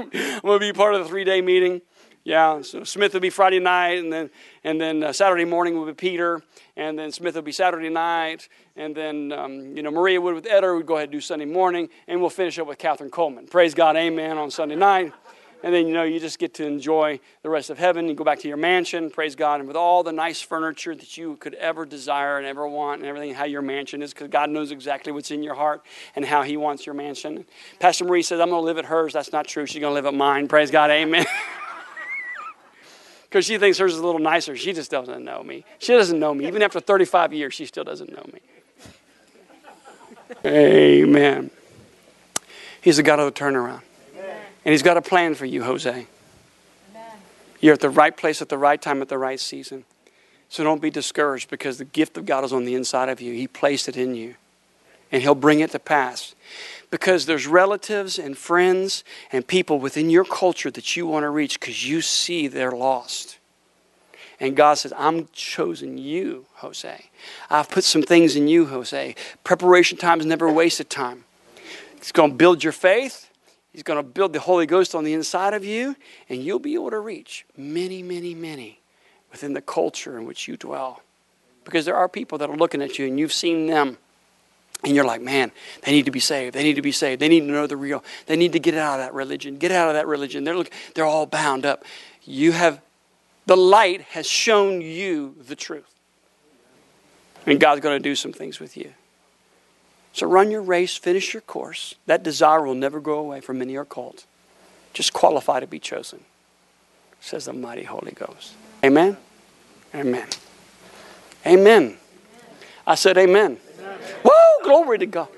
going to be part of the three day meeting. Yeah, so Smith will be Friday night, and then and then uh, Saturday morning will be Peter, and then Smith will be Saturday night, and then um, you know Maria Woodworth-Etter would go ahead and do Sunday morning, and we'll finish up with Kathryn Kuhlman. Praise God, Amen on Sunday night. And then, you know, you just get to enjoy the rest of heaven. You go back to your mansion, praise God, and with all the nice furniture that you could ever desire and ever want, and everything, how your mansion is, because God knows exactly what's in your heart and how He wants your mansion. Pastor Marie says, I'm going to live at hers. That's not true. She's going to live at mine. Praise God. Amen. Because she thinks hers is a little nicer. She just doesn't know me. She doesn't know me. Even after 35 years, she still doesn't know me. Amen. He's the God of the turnaround. And He's got a plan for you, Jose. Amen. You're at the right place at the right time at the right season. So don't be discouraged because the gift of God is on the inside of you. He placed it in you. And He'll bring it to pass. Because there's relatives and friends and people within your culture that you want to reach because you see they're lost. And God says, I'm chosen you, Jose. I've put some things in you, Jose. Preparation time is never wasted time. It's going to build your faith. He's going to build the Holy Ghost on the inside of you, and you'll be able to reach many, many, many within the culture in which you dwell. Because there are people that are looking at you, and you've seen them, and you're like, man, they need to be saved. They need to be saved. They need to know the real. They need to get out of that religion. Get out of that religion. They're, look, they're all bound up. You have, the light has shown you the truth. And God's going to do some things with you. So run your race, finish your course. That desire will never go away from many are called. just qualify to be chosen, says the mighty Holy Ghost. Amen? Amen. Amen. I said amen. amen. Woo! Glory to God.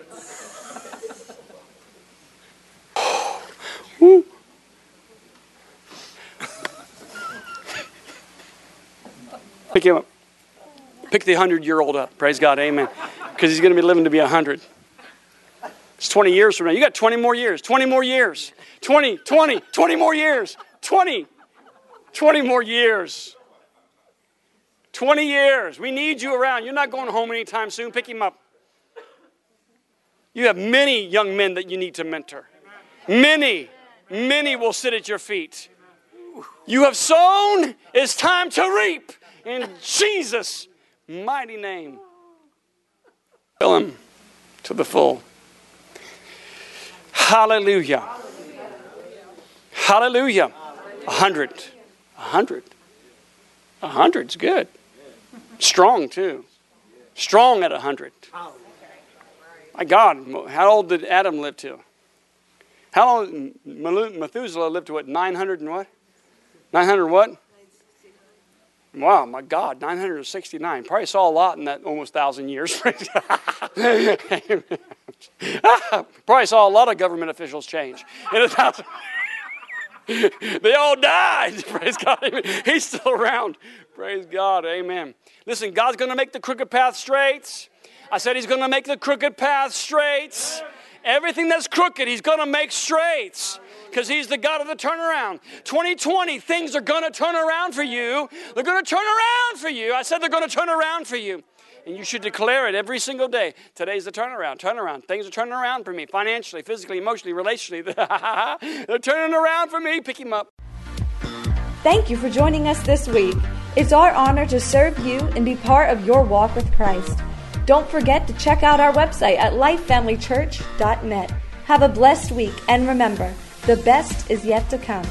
Pick him up. Pick the 100 year old up. Praise God. Amen. Because he's going to be living to be 100. It's 20 years from now. You got 20 more years. 20 more years. 20, 20, 20 more years. 20, 20 more years. 20 years. We need you around. You're not going home anytime soon. Pick him up. You have many young men that you need to mentor. Many, many will sit at your feet. You have sown, it's time to reap in Jesus' mighty name. Fill him to the full. Hallelujah. Hallelujah. A hundred. A hundred. A hundred's good. Strong, too. Strong at a hundred. My God, how old did Adam live to? How long? Methuselah lived to what? 900 and what? 900 what? Wow, my God, 969. Probably saw a lot in that almost thousand years. Probably saw a lot of government officials change in a thousand. they all died. Praise God. He's still around. Praise God. Amen. Listen, God's going to make the crooked path straight. I said He's going to make the crooked path straight. Everything that's crooked, He's going to make straight because He's the God of the turnaround. 2020, things are going to turn around for you. They're going to turn around for you. I said they're going to turn around for you. And you should declare it every single day. Today's the turnaround, turnaround. Things are turning around for me financially, physically, emotionally, relationally. They're turning around for me. Pick him up. Thank you for joining us this week. It's our honor to serve you and be part of your walk with Christ. Don't forget to check out our website at lifefamilychurch.net. Have a blessed week and remember, the best is yet to come.